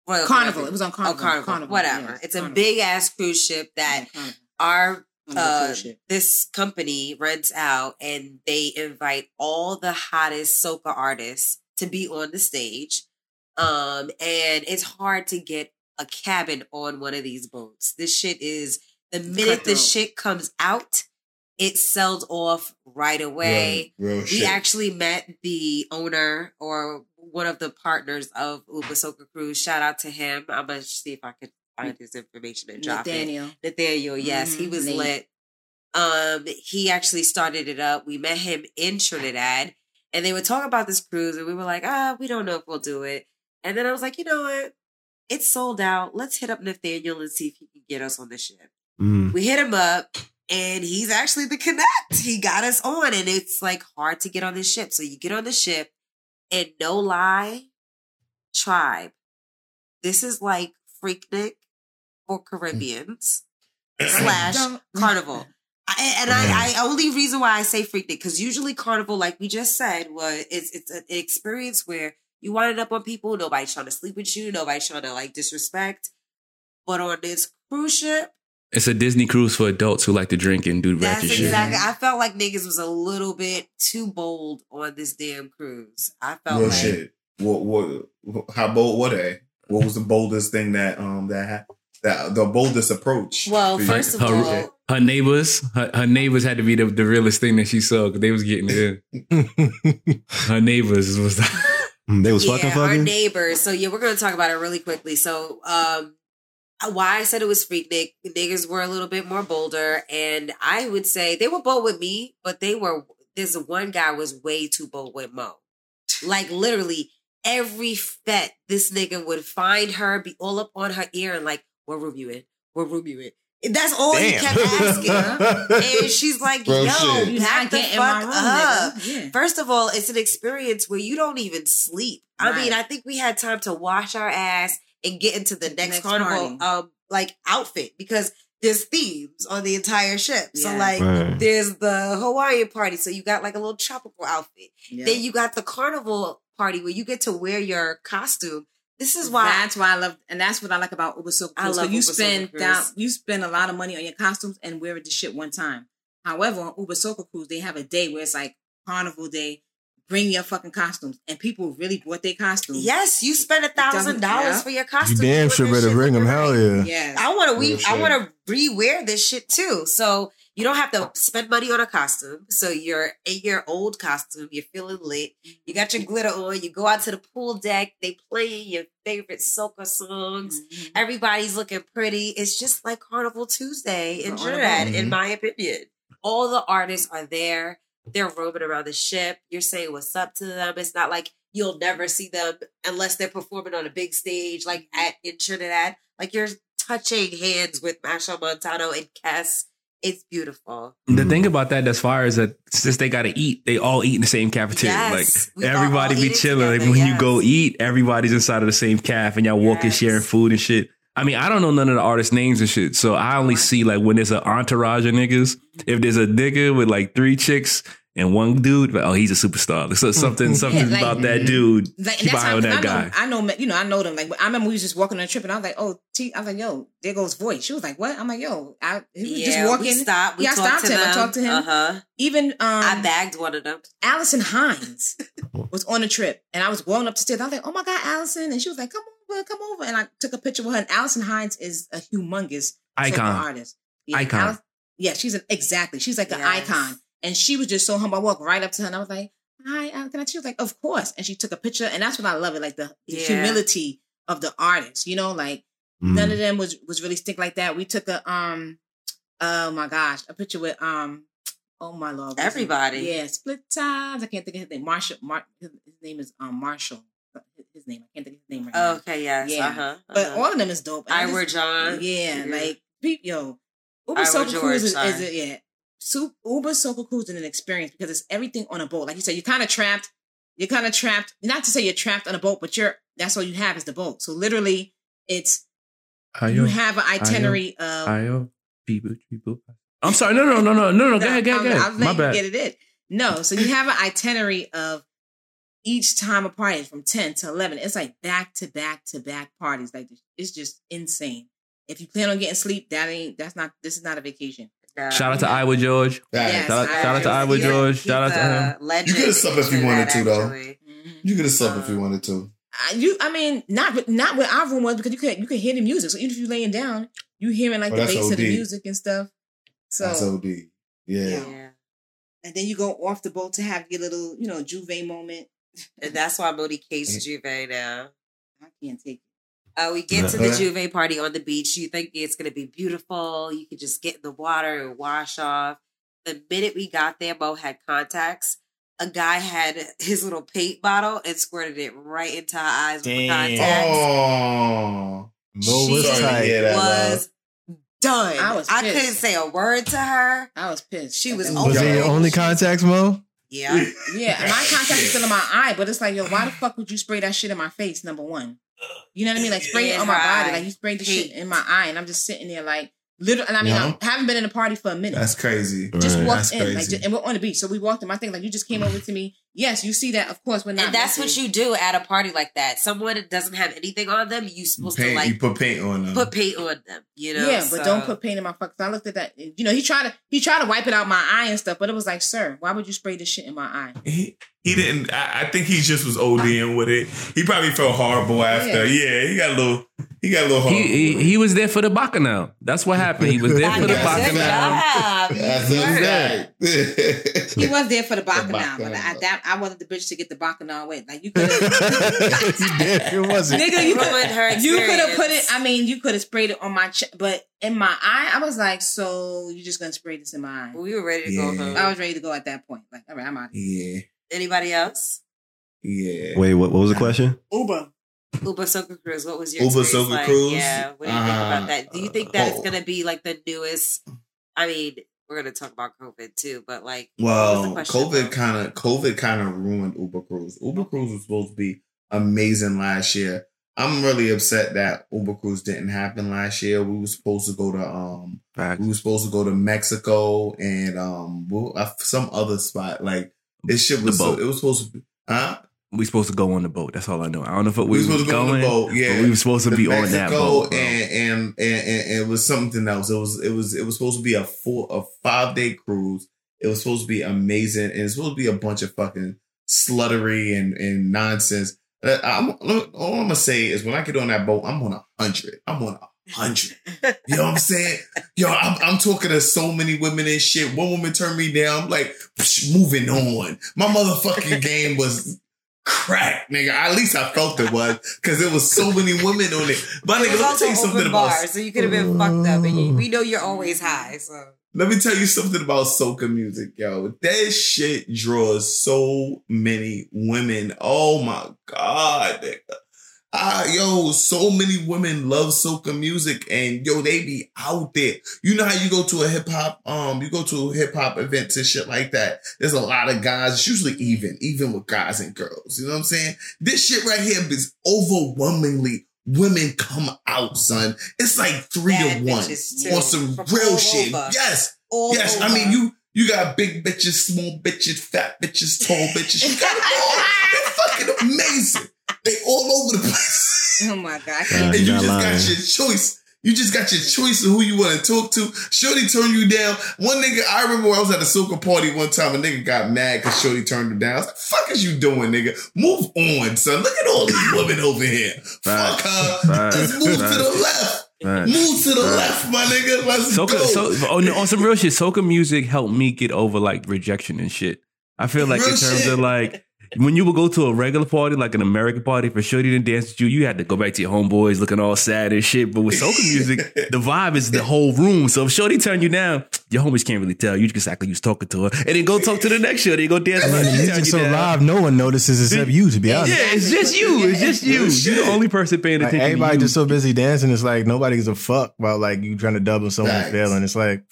Royal Carnival. Caribbean. It was on Carnival. Oh, Carnival. Carnival, Whatever. yes, it's a big ass cruise ship that Yeah, our On the uh, this company rents out and they invite all the hottest soca artists to be on the stage. Um, and it's hard to get a cabin on one of these boats. This shit is the minute the shit comes out, it sells off right away. Real, real We shit. actually met the owner or one of the partners of Uber Soca Cruise. Shout out to him. I'm gonna see if I could find his information and drop it. Nathaniel. Nathaniel, yes, he Mhm, was Nate. lit. Um, he actually started it up. We met him in Trinidad, and they were talking about this cruise, and we were like, ah, we don't know if we'll do it. And then I was like, you know what? It's sold out. Let's hit up Nathaniel and see if he can get us on the ship. Mm. We hit him up, and he's actually the connect. He got us on, and it's like hard to get on this ship. So you get on the ship, and no lie, tribe. This is like Freaknik for Caribbeans slash Carnival. I, and I, I only reason why I say Freaknik because usually Carnival, like we just said, was it's it's an experience where you wind up on people. Nobody's trying to sleep with you. Nobody's trying to like disrespect. But on this cruise ship, It's a Disney cruise for adults who like to drink and do that's ratchet shit. exactly. I felt like niggas was a little bit too bold on this damn cruise. I felt Real like shit. What, what, how bold were they? What was the boldest thing that um that ha- that the boldest approach? Well, first of Her- all, Her neighbors, her, her neighbors had to be the, the realest thing that she saw because they was getting it in. Her neighbors was Mm, They was yeah, fucking our neighbors. So yeah, we're gonna talk about it really quickly. So um why I said it was Freaknik, niggas were a little bit more bolder, and I would say they were bold with me, but they were this one guy was way too bold with Mo. Like literally every fet, this nigga would find her, be all up on her ear, and like, what room you in? What room you in? And that's all he kept asking. and she's like, Real yo, shit. You back not the fuck up. Yeah. First of all, it's an experience where you don't even sleep. I mean, I think we had time to wash our ass and get into the next, Next carnival um like outfit because there's themes on the entire ship. So like Right. there's the Hawaiian party, so you got like a little tropical outfit. Yeah. Then you got the carnival party where you get to wear your costume. This is why That's why I love, and that's what I like about Uber Soca I Cruise. So love you Uber Soca spend Cruise. down, you spend a lot of money on your costumes and wear it the shit one time. However, on Uber Soca Cruise, they have a day where it's like Carnival Day. Bring your fucking costumes, and people really bought their costumes. yes, you spend a thousand dollars for your costumes. You damn wear sure better bring them. Hell yeah. yeah. I want to Real we I want to rewear this shit too. So You don't have to spend money on a costume. So you're in your old costume, you're feeling lit. You got your glitter on, you go out to the pool deck, they play your favorite soca songs. Mhm. Everybody's looking pretty. It's just like Carnival Tuesday in We're on a Trinidad, in my opinion. All the artists are there. They're roaming around the ship. You're saying what's up to them. It's not like you'll never see them unless they're performing on a big stage, like at in Trinidad. Like you're touching hands with Machel Montano and Kes. It's beautiful. The thing about that, as far as that, since they got to eat, they all eat in the same cafeteria. Yes, like everybody be chilling. Like together, when you go eat, everybody's inside of the same calf, and y'all walking, sharing food and shit. I mean, I don't know none of the artists' names and shit, so I only see like when there's an entourage of niggas. If there's a nigga with like three chicks and one dude, like, oh, he's a superstar. So something, something like- about that dude. Like Keep that's eye how on that I know, guy. I know, you know, I know them. Like I remember we was just walking on a trip, and I was like, "Oh, T," I was like, "Yo, there goes voice." She was like, "What?" I'm like, "Yo, I he was yeah, just walking." we stopped. We yeah, I stopped to him. them. I talked to him. Uh huh. Even um, I bagged one of them. Alison Hinds was on a trip, and I was going up the stairs. I was like, "Oh my god, Alison!" And she was like, "Come over, come over." And I took a picture with her. And Alison Hinds is a humongous Icon. artist. Yeah, Icon. Alice- yeah, she's an exactly. She's like an icon, and she was just so humble. I walked right up to her, and I was like, "Hi, Al- can I?" She was like, "Of course." And she took a picture, and that's what I love it, like the, the Yeah. humility of the artist. You know, like Mm. none of them was was really stick like that. We took a um, oh my gosh, a picture with um, oh my lord, what's his- Everybody. Yeah, split times. I can't think of his name. Marshall. Mar- his, his name is um Marshall. His, his name. I can't think of his name right now. Okay, yes. Yeah. Uh huh. But all of them is dope. And I Ira just- John. yeah, Mhm. like peep, yo, Uber Iwer Soca George, Cruise is, sorry. is a, yeah. Su- Uber Soca Cruise is an experience because it's everything on a boat. Like you said, you're kind of trapped. You're kind of trapped. Not to say you're trapped on a boat, but you're that's all you have is the boat. So literally, it's you have an itinerary of. ayo, people, people. I'm sorry. No, no, no, no, no, no. Go ahead, go ahead, go ahead. My bad. Get it in. No, so you have an itinerary of each time a party from 10 to 11. It's like back to back to back parties. Like it's just insane. If you plan on getting sleep, that ain't that's not this is not a vacation. Nah. Shout out to Iwer George. Yes, Shout out, shout out to Iwer yeah, George. He's Shout out to him. You could've slept if you wanted to, though. actually. You could have slept if you um, wanted to. I- you I mean not with not where our room was because you could you could hear the music. So even if you're laying down, you hearing like Oh, the that's bass of the music and stuff. So That's OD. Yeah. Yeah. and then you go off the boat to have your little, you know, J'ouvert moment. And that's why Modi case J'ouvert now. I can't take it. Uh, we get to the. J'ouvert party on the beach. You think it's going to be beautiful. You could just get in the water and wash off. The minute we got there, Mo had contacts. A guy had his little paint bottle and squirted it right into our eyes with Damn. contacts. Oh. Mo was Sorry tight. was done. I was I couldn't say a word to her. I was pissed. She at was that over Was it your only contacts, Mo? Yeah. Yeah, my contact is still in my eye, but it's like, yo, why the fuck would you spray that shit in my face? Number one, you know what I mean? Like spray it on my body, like you sprayed the shit in my eye, and I'm just sitting there like, literally. And I mean, Yeah. I haven't been in a party for a minute. That's crazy. just Right. walked That's in, like, just, and we're on the beach, so we walked in. I think like you just came over to me. Yes, you see that. Of course, we're not. And that's what you do at a party like that. Someone that doesn't have anything on them, you supposed Paint, to like you put paint on them. put paint on them. You know. yeah, but don't put paint in my fuck. 'cause I looked at that. You know, he tried to he tried to wipe it out my eye and stuff, but it was like, sir, why would you spray this shit in my eye? he, he didn't. I, I think he just was ODing with it. He probably felt horrible after. Yeah, he got a little. He got a little horrible. He, he he was there for the bacchanal. That's what happened. He was there for the bacchanal. That's You what were. He was there for the bacchanal, bacchanal. but I, that, I wasn't the bitch to get the bacchanal with. Like you could have. you did. It wasn't. Nigga, you Ruined her could you could have put it. I mean, you could have sprayed it on my chest, but in my eye, I was like, "So you're just gonna spray this in my eye?" We were ready to go home. I was ready to go at that point. Like, all right, I'm out. yeah, Anybody else? yeah. Wait, what, what was the question? Uber. Uber Soca Cruise. What was your Uber experience Soca like? Cruise? Yeah. What do you think about Uh, that? Do you think that it's oh. gonna be like the newest? I mean, we're gonna talk about COVID too, but like, what was the Well, COVID kind of COVID kind of ruined Uber Cruise. Uber Cruise was supposed to be amazing last year. I'm really upset that Uber Cruise didn't happen last year. We were supposed to go to um we were supposed to go to Mexico and um uh, some other spot. Like this shit was boat. it was supposed to be huh? We supposed to go on the boat. That's all I know. I don't know if We we, were supposed to go on going, the boat, yeah. but we were supposed to The be on that boat. and, and, and and and it was something else. It was it was it was supposed to be a four a five day cruise. It was supposed to be amazing, and it's supposed to be a bunch of fucking sluttery and and nonsense. Uh, I'm, all I'm gonna say is when I get on that boat, I'm on a hundred. I'm on a hundred. You know what I'm saying? Yo, I'm, I'm talking to so many women and shit. One woman turned me down. I'm like, psh, moving on. My motherfucking game was crack, nigga. At least I felt it was because there was so many women on it. But It nigga, let me tell you something open about bar, so you could have been fucked up. And you, we know you're always high, so Let me tell you something about soca music, yo. That shit draws so many women. Oh my god, nigga. Ah, yo, so many women love soca music, and yo, they be out there. You know how you go to a hip hop, um, you go to a hip hop events and shit like that. There's a lot of guys. It's usually even, even with guys and girls. You know what I'm saying? This shit right here is overwhelmingly women come out, son. It's like three Bad to one on some from real shit. over. Yes. all Yes, I mean you you got big bitches, small bitches, fat bitches, tall bitches. You got them all. They're fucking amazing. They all over the place. Oh my god. Uh, and you just not got your choice. You just got your choice of who you want to talk to. Shorty turned you down. One nigga, I remember when I was at a soca party one time. A nigga got mad because Shorty turned him down. I was like, "Fuck is you doing, nigga? Move on, son. Look at all these women over here. Fuck her. Facts. Let's move to the left. Right. Move to the left, my nigga. Let's Soca, go." so on, on some real shit, soca music helped me get over like rejection and shit. I feel like Real in terms shit. of like when you would go to a regular party, like an American party, for sure you didn't dance with you, you had to go back to your homeboys looking all sad and shit. But with soca music, the vibe is the whole room. So if Shorty turned you down, your homies can't really tell. You just act like you was talking to her, and then go talk to the next Shorty, go dance I with mean, her. the She music's you so down. live, no one notices except you, to be honest, Yeah, it's just you. It's just you. You're the only person paying Like, attention. everybody to you. just so busy dancing. It's like nobody gives a fuck about like you trying to double someone's Facts. feeling. It's like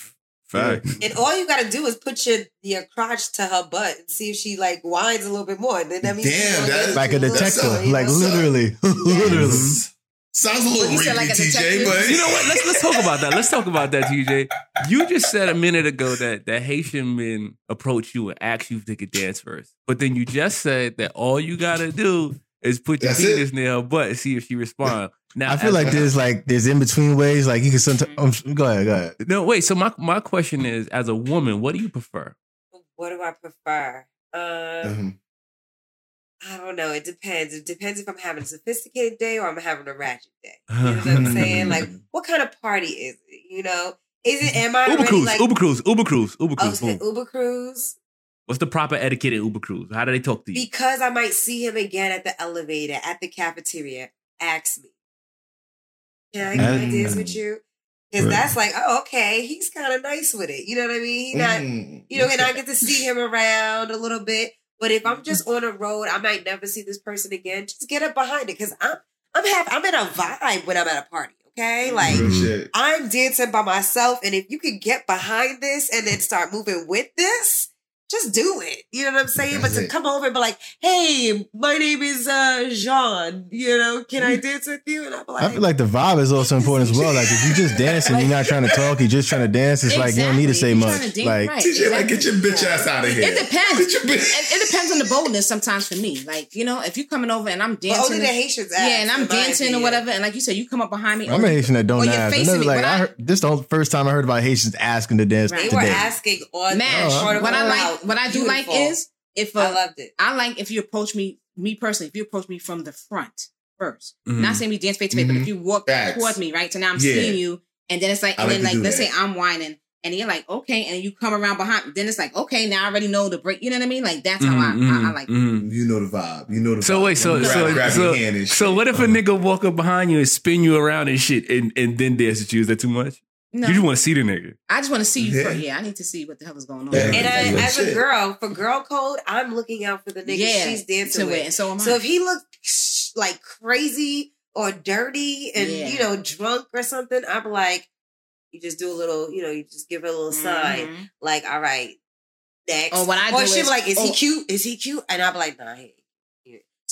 Facts. And all you gotta do is put your your crotch to her butt and see if she like whines a little bit more. Then that means Damn, she's gonna like a you little detective, more, you like know? literally, literally. Sounds a little What you rapey, like a TJ, but You know what? Let's let's talk about that. Let's talk about that, TJ. You just said a minute ago that that Haitian men approach you and ask you if they could dance first, but then you just said that all you gotta do is put your That's it. penis near her butt and see if she responds. Now, I feel as- like there's like there's in between ways. Like you can sometimes. Um, go ahead, go ahead. no wait. So my my question is, as a woman, what do you prefer? What do I prefer? Um, Mhm. I don't know. It depends. It depends if I'm having a sophisticated day or I'm having a ratchet day. You know what I'm saying? Like, what kind of party is it? You know, is it? Am I Uber already cruise, like? Uber cruise, Uber cruise, Uber Oh, cruise. so boom. Uber cruise What's the proper etiquette in Uber cruise? How do they talk to you? because I might see him again at the elevator at the cafeteria. Ask me, can I, can I Mm. with you? Because Right. that's like, oh, okay, he's kind of nice with it. You know what I mean? He not, Mm. you know, and I get to see him around a little bit. But if I'm just on a road, I might never see this person again. Just get up behind it because I'm I'm happy. I'm in a vibe when I'm at a party. Okay, like. I'm dancing by myself, and if you can get behind this and then start moving with this, just do it. You know what I'm saying? That's but to it. come over and be like, "Hey, my name is uh Jean. You know, can I dance with you?" And I'm like, I feel like the vibe is also important as well. Like if you just dancing, you're not trying to talk, you're just trying to dance. It's like you don't need to say You're much. to dance Like right. TJ, like, get your bitch ass out of here. It depends. Get your It, bitch. it depends on the boldness sometimes for me. Like, you know, if you're coming over and I'm but only dancing. the Haitians. yeah, and I'm in my dancing or whatever, and like you said, you come up behind me. I'm or- a Haitian that don't you're ask. Another, like What I I- heard, this the first time I heard about Haitians asking to dance They today. were asking on Mash. Oh, what I like, what I do like is if uh, I loved it. I like if you approach me, me personally, if you approach me from the front 1st Mhm. not saying we dance face to face, but if you walk Facts. towards me, right? So now I'm Yeah. seeing you, and then it's like, and like then to like, let's that. say I'm whining, and you're like, okay, and you come around behind, then it's like, okay, now I already know the break. You know what I mean? Like that's how I, I, I like. it. Mhm. You know the vibe. You know the So vibe. wait, so grab, so grab so, your hand and shit. so what if a nigga walk up behind you and spin you around and shit and, and then dance with you? Is that too much? No, You just want to see the nigga. I just want to see you. Yeah. first. Yeah, I need to see what the hell is going on. Yeah. And I, as a girl, for girl code, I'm looking out for the nigga yeah, she's dancing to with. it, and so am I. So if he looks like crazy or dirty and Yeah. you know drunk or something, I'm like, you just do a little, you know, you just give her a little sign, Mhm. like, all right, next. Or what I or do she is- like, is he oh. cute? Is he cute? And I'm like, nah, he ain't cute.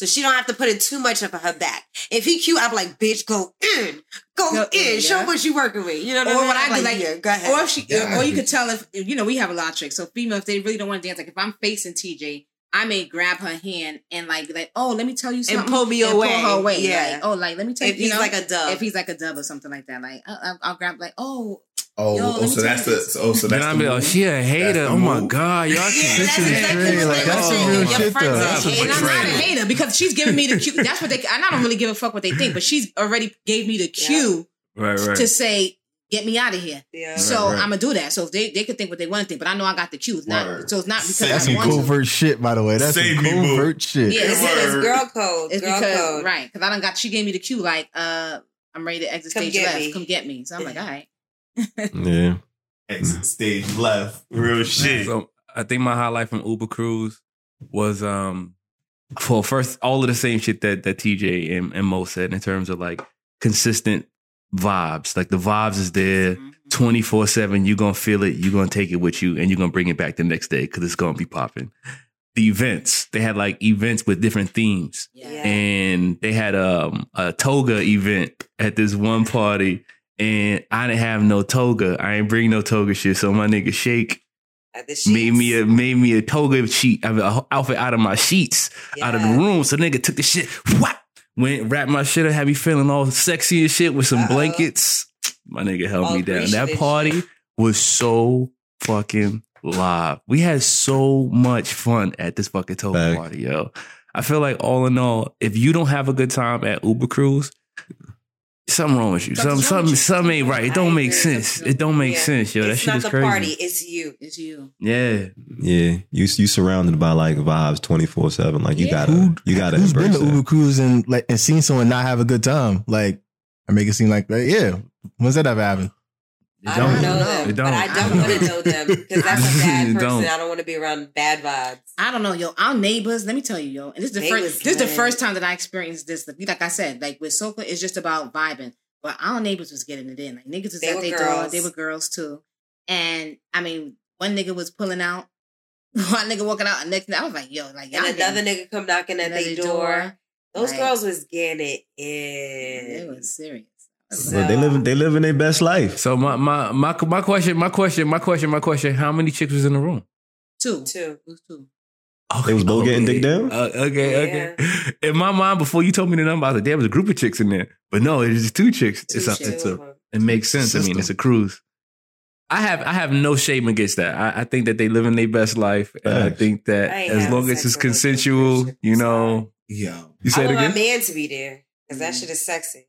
So she don't have to put in too much up of her back. If he cute, I'm like, bitch, go in, go, Go in, in, show what you working with. You know what I Or mean? what I I'm do, like, yeah, go ahead. Or if she, Yeah. or you could tell if you know we have a lot of tricks. So female, if they really don't want to dance, like if I'm facing TJ, I may grab her hand and like like, oh, let me tell you something, pull me and away. pull her away. Yeah. Like, oh, like let me tell if you, If he's know, like a dub, if he's like a dub or something like that, like I'll, I'll grab like, oh, oh, Yo, oh, let me so that's the this. oh, so that's Then that's I the be like, move? she a hater. Oh my god, y'all Yeah, can that's Shit is exactly great. what Like, that's some real shit, though. That's some and. I'm not a hater because she's giving me the cue. That's what they, and I don't really give a fuck what they think, but she's already gave me the cue Right, right. to say, "Get me out of here." Yeah. So right. I'm gonna do that. So if they they could think what they want to think, but I know I got the cues. Not Word. so it's not because Save That's I some want to. covert shit, by the way. That's Save some me, boo. covert shit. Yeah, It's, it's Word. girl code. It's girl because code. right because I don't got. She gave me the cue like, uh, I'm ready to exit Come stage left. me. Come get me. So I'm like, all right. Yeah. Exit stage left. Real shit. So I think my highlight from Uber Cruise was um for first all of the same shit that that TJ and, and Mo said in terms of like consistent vibes. Like the vibes is there Mm-hmm. 24 7. You're gonna feel it, you're gonna take it with you, and you're gonna bring it back the next day because it's gonna be popping. The events, they had like events with different themes. Yeah. Yeah. And they had um, a toga event at this one party, and I didn't have no toga. I ain't bring no toga shit. So my nigga Shake made me a made me a toga sheet, I mean, a outfit out of my sheets, out of the room. So nigga took the shit, whap, went wrapped my shit up, had me feeling all sexy and shit with some Uh-oh. blankets. My nigga held All me down. Grecian That party shit. was so fucking live. We had so much fun at this fucking toga Fact. party, yo. I feel like all in all, if you don't have a good time at Uber Cruise, something wrong with you. Something, Something's wrong with something, you. something ain't right. It don't make agree. sense. It don't make Yeah. sense, yo. That it's shit not is the crazy. party. It's you. It's you. Yeah. Yeah. You you surrounded by like vibes twenty four seven. Like you Yeah. gotta you gotta Who's been to. Uber Cruise and like and seen someone not have a good time? Like, I make it seem like, like, yeah. When's that ever happened? I don't know know. them, It but I don't. don't want to know them because that's a bad person. don't. I don't want to be around bad vibes. I don't know, yo. Our neighbors, let me tell you, yo. And this is the They first this is the first time that I experienced this. Like I said, like with soca, it's just about vibing. But our neighbors was getting it in. Like niggas was They at were their door. girls. They were girls too. And I mean, one nigga was pulling out, one nigga walking out, and next I was like, yo, like y'all And another getting nigga come knocking at another their door. Those Right. girls was getting it It in. was serious. But they live they living their best life. So my my my my question, my question, my question, my question. How many chicks was in the room? Two. Too. It was two. They was both getting dick down? Uh, okay, okay. In my mind, before you told me the number, I was like, there was a group of chicks in there. But no, it's just two chicks. Two it's a, chicks. it's a, it makes sense. I mean, it's a cruise. I have I have no shame against that. I, I think that they living their best life, and I think that I as long as it's consensual, you know. Yeah. You I say it want my again. man to be there because that Mhm. shit is sexy.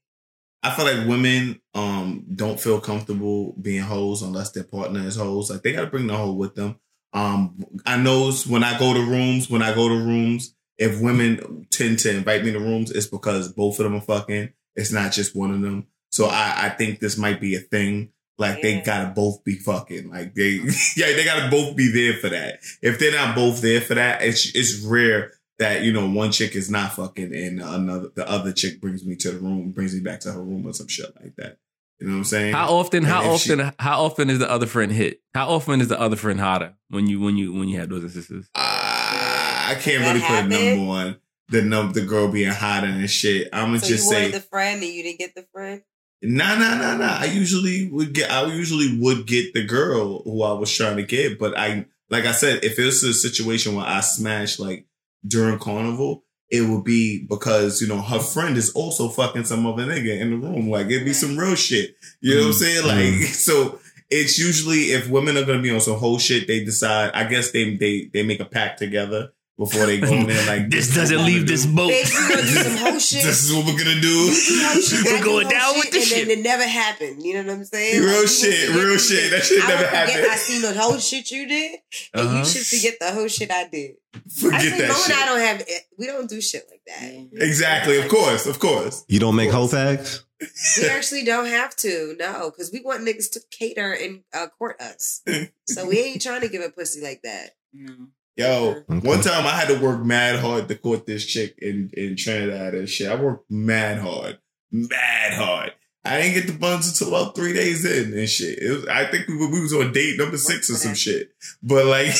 I feel like women um don't feel comfortable being hoes unless their partner is hoes. Like they gotta bring the hoe with them. Um I know when I go to rooms, when I go to rooms, if women tend to invite me to rooms, it's because both of them are fucking. It's not just one of them. So I, I think this might be a thing. Like they gotta both be fucking. Like they yeah, they gotta both be there for that. If they're not both there for that, it's it's rare that you know one chick is not fucking and another the other chick brings me to the room, brings me back to her room or some shit like that. You know what I'm saying? How often? How And if she- often? how often is the other friend hit? How often is the other friend hotter when you when you when you have those instances? Ah, I can't That really put a number on the num the girl being hotter and shit. I'm gonna So just you say the friend and you didn't get the friend. Nah, nah, nah, nah. I usually would get. I usually would get the girl who I was trying to get, but I, like I said, if it's a situation where I smash like during carnival, it would be because you know her friend is also fucking some other nigga in the room. Like it'd be some real shit. You know what I'm mm, saying? Mm. Like so. It's usually if women are gonna be on some whole shit, they decide. I guess they they they make a pact together before they go in there. Like this is doesn't leave gonna this do. boat. Babe, you gonna do some shit. This is what we're gonna do. You do whole shit, I We're going whole down with shit, the and then it never happened. You know what I'm saying? Real Like, shit, real the shit. That shit I never happened. I seen the whole shit you did, and Uh-huh. you should forget the whole shit I did. Forget Actually, that Mo shit. and I don't have. We don't do shit like that. Exactly. Of course. Of course. You don't make whole hoe course. fags? We actually don't have to. No, because we want niggas to cater and uh, court us. so we ain't trying to give a pussy like that. No. Yo, Okay. one time I had to work mad hard to court this chick in, in Trinidad and shit. I worked mad hard. Mad hard. I didn't get the buns until about three days in and shit. It was, I think we, we was on date number six or some shit. But like,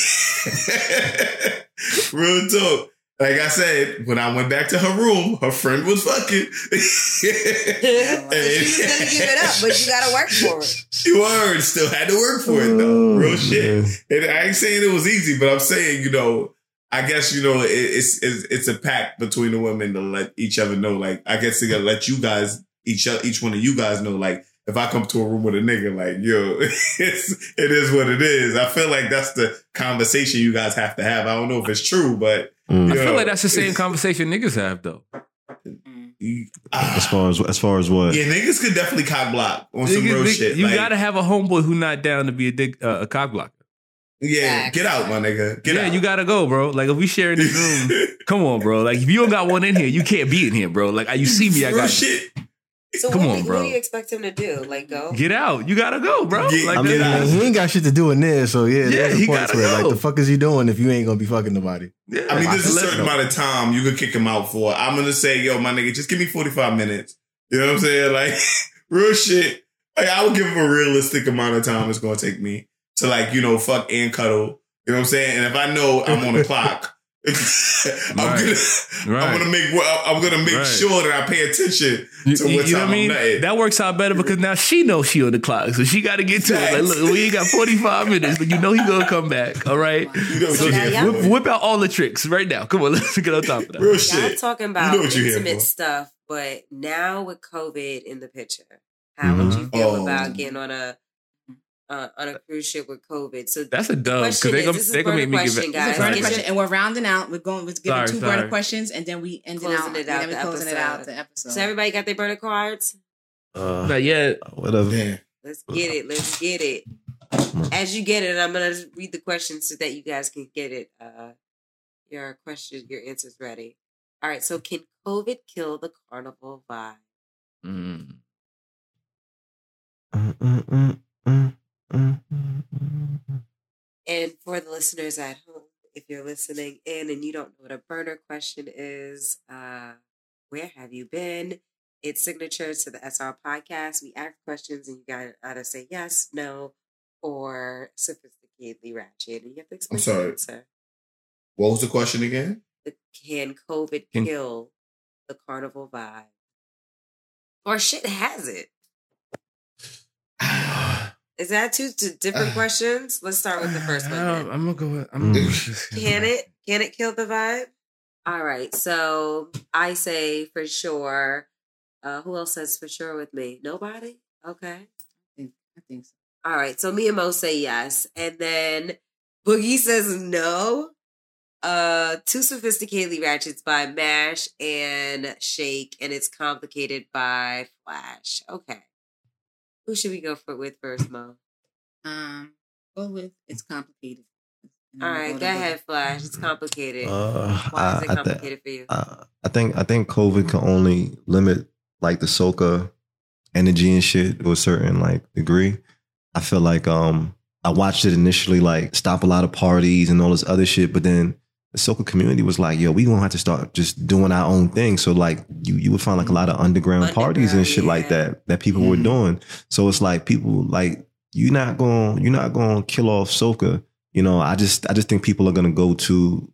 real talk. Like I said, when I went back to her room, her friend was fucking. so you was gonna give it up, but you gotta work for it. You word still had to work for it though. Real shit. And I ain't saying it was easy, but I'm saying, you know, I guess you know it, it's, it's it's a pact between the women to let each other know. Like I guess they gotta let you guys each each one of you guys know. Like if I come to a room with a nigga, like yo, it's it is what it is. I feel like that's the conversation you guys have to have. I don't know if it's true, but Mm. I feel like that's the same conversation niggas have though. As far as as far as what? Yeah, niggas could definitely cock block on some Nigga, real nigga, shit. You Like, gotta have a homeboy who not down to be a dick, uh, a cock blocker. yeah, Facts. get out, my nigga. Get yeah, out. you gotta go, bro. Like if we share in this room, come on, bro. Like if you don't got one in here, you can't be in here, bro. Like you see me, I got shit. So Come what, on, do- bro. what do you expect him to do? Like go? get out. You gotta go, bro. Yeah, like I mean, Get uh, he ain't got shit to do in there, so yeah, Yeah, there's he point gotta to it. Like the fuck is he doing if you ain't gonna be fucking nobody? yeah, I mean, there's a certain go. amount of time you could kick him out for. I'm gonna say, yo, my nigga, just give me 45 minutes. You know what I'm saying? Like, real shit. Like, I would give him a realistic amount of time it's gonna take me to, like, you know, fuck and cuddle. You know what I'm saying? And if I know I'm on the clock, I'm Right. gonna, Right. I'm gonna make, I'm gonna make Right. sure that I pay attention to you- what you know what I mean? I'm nutting. That works out better because now she knows she on the clock, so she got to get to it. Like, look, we ain't got forty five minutes, but you know he gonna come back. All right, You know what So you're now here y'all- for. whip, whip out all the tricks right now. Come on, let's get on top of that. Real Y'all shit. talking You about know what you're intimate stuff, but now with COVID in the picture, how would mm-hmm. you feel Oh. about um, getting on a uh, on a cruise ship with COVID? So That's a dub because Question they is- gonna this is they gonna make me give question, it. guys. It's a burner Get question, and we're rounding out. We're going. We're giving Sorry, two sorry. burner questions, and then we ending Closing out. it and out then we the closing it episode. out the episode. so everybody got their burner cards. Uh, Not yet. whatever. Damn. Let's get it. Let's get it. As you get it, I'm gonna read the questions so that you guys can get it. Uh, your questions, your answers ready. All right. So, can COVID kill the carnival vibe? Mm. Mm, mm, And for the listeners at home, if you're listening in and you don't know what a burner question is, uh, where have you been? It's signature to the SR podcast. We ask questions and you got to either say yes, no, or sophisticatedly ratchet. And you have to explain sorry. the answer. What was the question again? The, can COVID Can- kill the carnival vibe? Or shit has it? Is that two, two different questions? Let's start with the first one. I'm gonna go. With, I'm Mm. Can it? Can it kill the vibe? All right. So I say for sure. Uh, who else says for sure with me? Nobody? Okay. I think, I think so. All right. So me and Mo say yes. And then Boogie says no. Uh, Too Sophisticatedly Ratchets by Mash and Shake, and it's complicated by Flash. Okay. Who should we go for with first, Mo? Um, go with it's complicated. And All then we'll right, to go ahead, Flash. It's complicated. Uh, Why is it I, I, complicated thi- for you? I, I think I think COVID can only limit like the soca energy and shit to a certain like degree. I feel like um I watched it initially like stop a lot of parties and all this other shit, but then the soca community was like, yo, we gonna have to start just doing our own thing. So like you you would find like a lot of underground, parties and Underground, shit like that that people were Mhm. doing. So it's like people like you're not gonna you're not going to kill off soca. You know, I just I just think people are gonna go to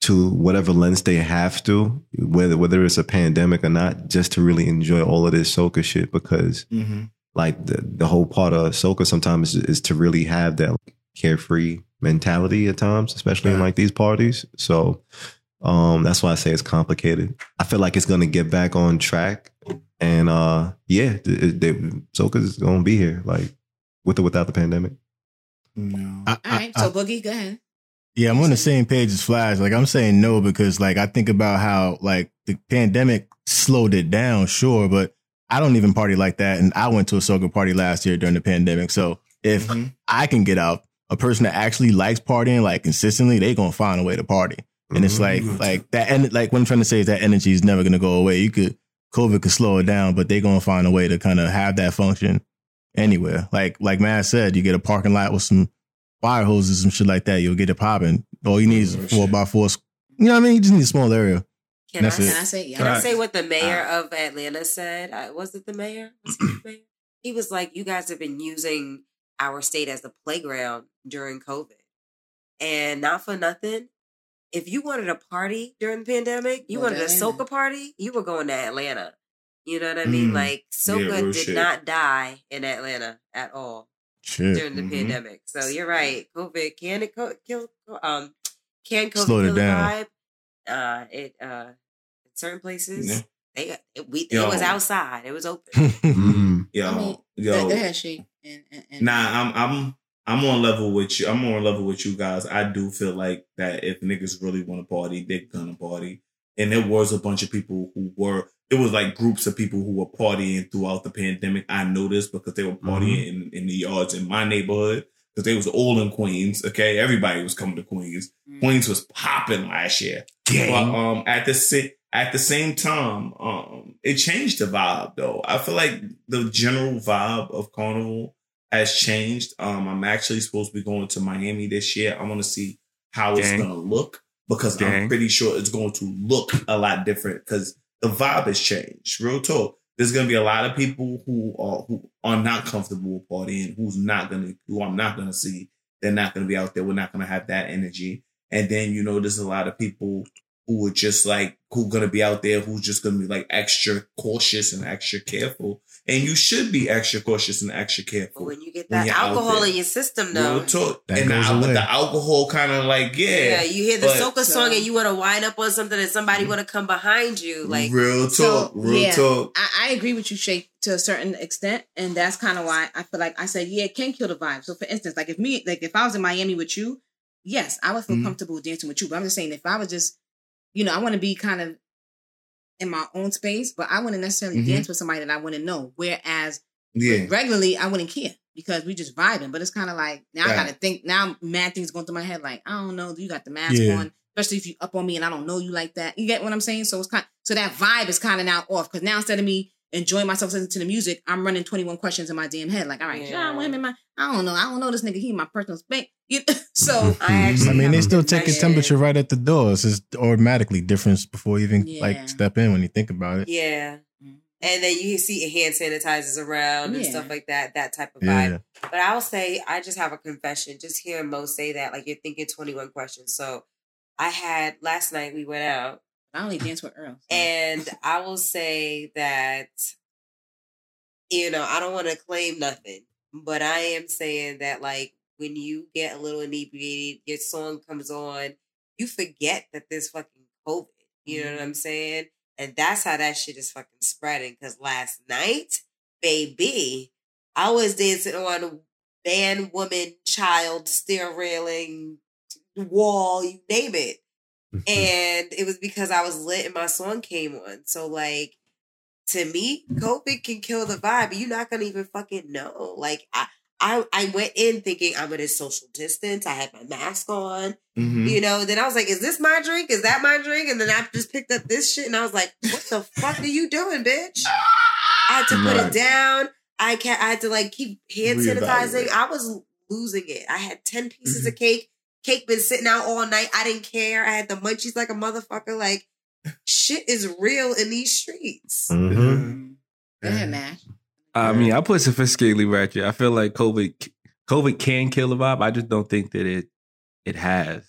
to whatever lens they have to, whether whether it's a pandemic or not, just to really enjoy all of this soca shit. Because Mm-hmm. like the the whole part of soca sometimes is, is to really have that carefree mentality at times, especially in like these parties. So um that's why I say it's complicated. I feel like it's gonna get back on track, and uh yeah, th- th- they, soca's gonna be here, like with or without the pandemic. No. I, All I- right, I- so Boogie, go ahead. Yeah, I'm on the same page as Flash. Like I'm saying no because like I think about how like the pandemic slowed it down, sure, but I don't even party like that. And I went to a soca party last year during the pandemic. So if Mhm. I can get out, a person that actually likes partying like consistently, they gonna find a way to party. And it's like Mhm. like that and like what I'm trying to say is that energy is never gonna go away. You could COVID could slow it down, but they're gonna find a way to kind of have that function anywhere. Like like Matt said, you get a parking lot with some fire hoses and shit like that, you'll get it popping. All you need is Oh, a four shit. by four. You know what I mean? You just need a small area. Can I. Can I say yeah? Can I say what the mayor Ah. of Atlanta said? Uh, was it the mayor? Was he, the mayor? he was like, "You guys have been using our state as a playground during COVID, and not for nothing. If you wanted a party during the pandemic, you Go wanted a soca party, you were going to Atlanta. You know what I mean? Mm. Like Yeah, soca real did shit. not die in Atlanta at all Shit. during the Mhm. pandemic. So you're right. COVID can it co- kill? Um, can COVID Slowed it kill the down. vibe? Uh, it uh, in certain places Yeah. They it, we Yo. it was outside. It was open. Mm. Yo, I mean, yo. Go, go ahead, Shake. And, and, and Nah, I'm I'm I'm on level with you. I'm on level with you guys. I do feel like that if niggas really want to party, they're gonna party. And there was a bunch of people who were it was like groups of people who were partying throughout the pandemic. I noticed because they were partying in, in the yards in my neighborhood because they was all in Queens. Okay, everybody was coming to Queens. Queens was popping last year. But um, at the sa- at the same time, um, it changed the vibe though. I feel like the general vibe of Carnival has changed. Um, I'm actually supposed to be going to Miami this year. I want to see how it's gonna look because I'm pretty sure it's going to look a lot different because the vibe has changed. Real talk. There's gonna be a lot of people who are who are not comfortable partying, who's not gonna who I'm not gonna see. They're not gonna be out there. We're not gonna have that energy. And then you know, there's a lot of people who are just like who gonna be out there who's just gonna be like extra cautious and extra careful. And you should be extra cautious and extra careful. when you get that alcohol in your system, though, Real talk. That and the, goes al- away. the alcohol kind of like, yeah. yeah, you hear the but- soca song So- and you want to wind up on something and somebody want to come behind you, like real talk, So, real yeah. talk. I, I agree with you, Shay, to a certain extent, and that's kind of why I feel like I said, yeah, it can kill the vibe. So, for instance, like if me, like if I was in Miami with you, yes, I would feel Mhm. comfortable dancing with you. But I'm just saying, if I was just, you know, I want to be kind of in my own space, but I wouldn't necessarily Mhm. dance with somebody that I wouldn't know. Whereas Yeah. regularly, I wouldn't care because we just vibing. But it's kind of like now I got to think. Now, mad things going through my head. Like I don't know, you got the mask Yeah. on, especially if you up on me and I don't know you like that. You get what I'm saying? So it's kind. So that vibe is kind of now off because now instead of me enjoying myself listening to the music, I'm running 21 questions in my damn head. Like, all right, Yeah. yeah, I want him in my. I don't know. I don't know this nigga. He my personal space. You- know? so I actually. I mean, they still take your confession. temperature right at the door. It's just automatically difference before you even Yeah. like step in when you think about it. Yeah. Mhm. And then you see hand sanitizers around and stuff like that, that type of Yeah. vibe. But I'll say, I just have a confession. Just hearing Mo say that, like you're thinking 21 questions. So I had last night, we went out, I only dance with Earl. so. and I will say that, you know, I don't want to claim nothing, but I am saying that, like, when you get a little inebriated, your song comes on, you forget that there's fucking COVID. You know what mm-hmm. I'm saying? And that's how that shit is fucking spreading. Because last night, baby, I was dancing on man, woman, child, stair railing, wall, you name it. and it was because I was lit and my song came on. So like to me, COVID can kill the vibe. You're not gonna even fucking know. Like I I, I went in thinking I'm gonna social distance. I had my mask on, Mhm. you know. Then I was like, "Is this my drink? Is that my drink?" And then I just picked up this shit, and I was like, "What the fuck are you doing, bitch?" I had to put Right. it down. I can't. I had to like keep hand sanitizing. I was losing it. I had ten pieces Mm-hmm. of cake. Cake been sitting out all night. I didn't care. I had the munchies like a motherfucker. Like shit is real in these streets. Mm-hmm. Go ahead, Mash. I mean, I put sophisticatedly ratchet. I feel like COVID, COVID can kill the vibe. I just don't think that it, it has.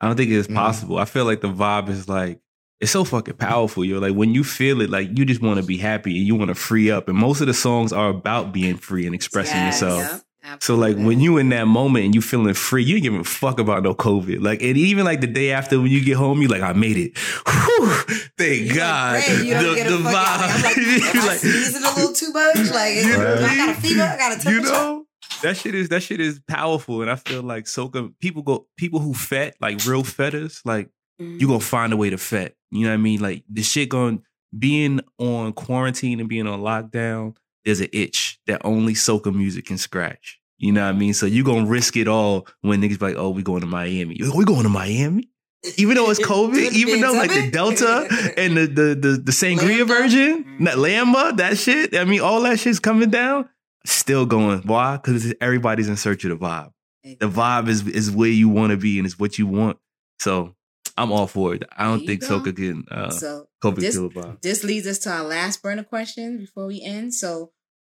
I don't think it's Mhm. possible. I feel like the vibe is like it's so fucking powerful. You're like when you feel it, like you just want to be happy and you want to free up. And most of the songs are about being free and expressing Yes. yourself. So like when you in that moment and you feeling free, you ain't giving a fuck about no COVID. Like and even like the day after when you get home, you like I made it. Whew, thank You God. like, you don't the get a the fucking- I'm like, vibe. am I Like, sneezing a little too much? Like, You know I got a fever. I got a temperature. you know that shit is that shit is powerful, and I feel like soca people go people who fet like real fetters like Mm-hmm. you gonna find a way to fet. You know what I mean? Like the shit going being on quarantine and being on lockdown. There's an itch that only soca music can scratch. You know what I mean? So you gonna risk it all when niggas be like, oh, we going to Miami. We going to Miami? Even though it's COVID, even though like the Delta and the the the, the sangria Lambda? version, that Lamba, that shit. I mean, all that shit's coming down. Still going. Why? Because everybody's in search of the vibe. The vibe is is where you want to be and it's what you want. So I'm all for it. I don't think go. soca can uh, so COVID this- kill the vibe. this leads us to our last burner question before we end. So,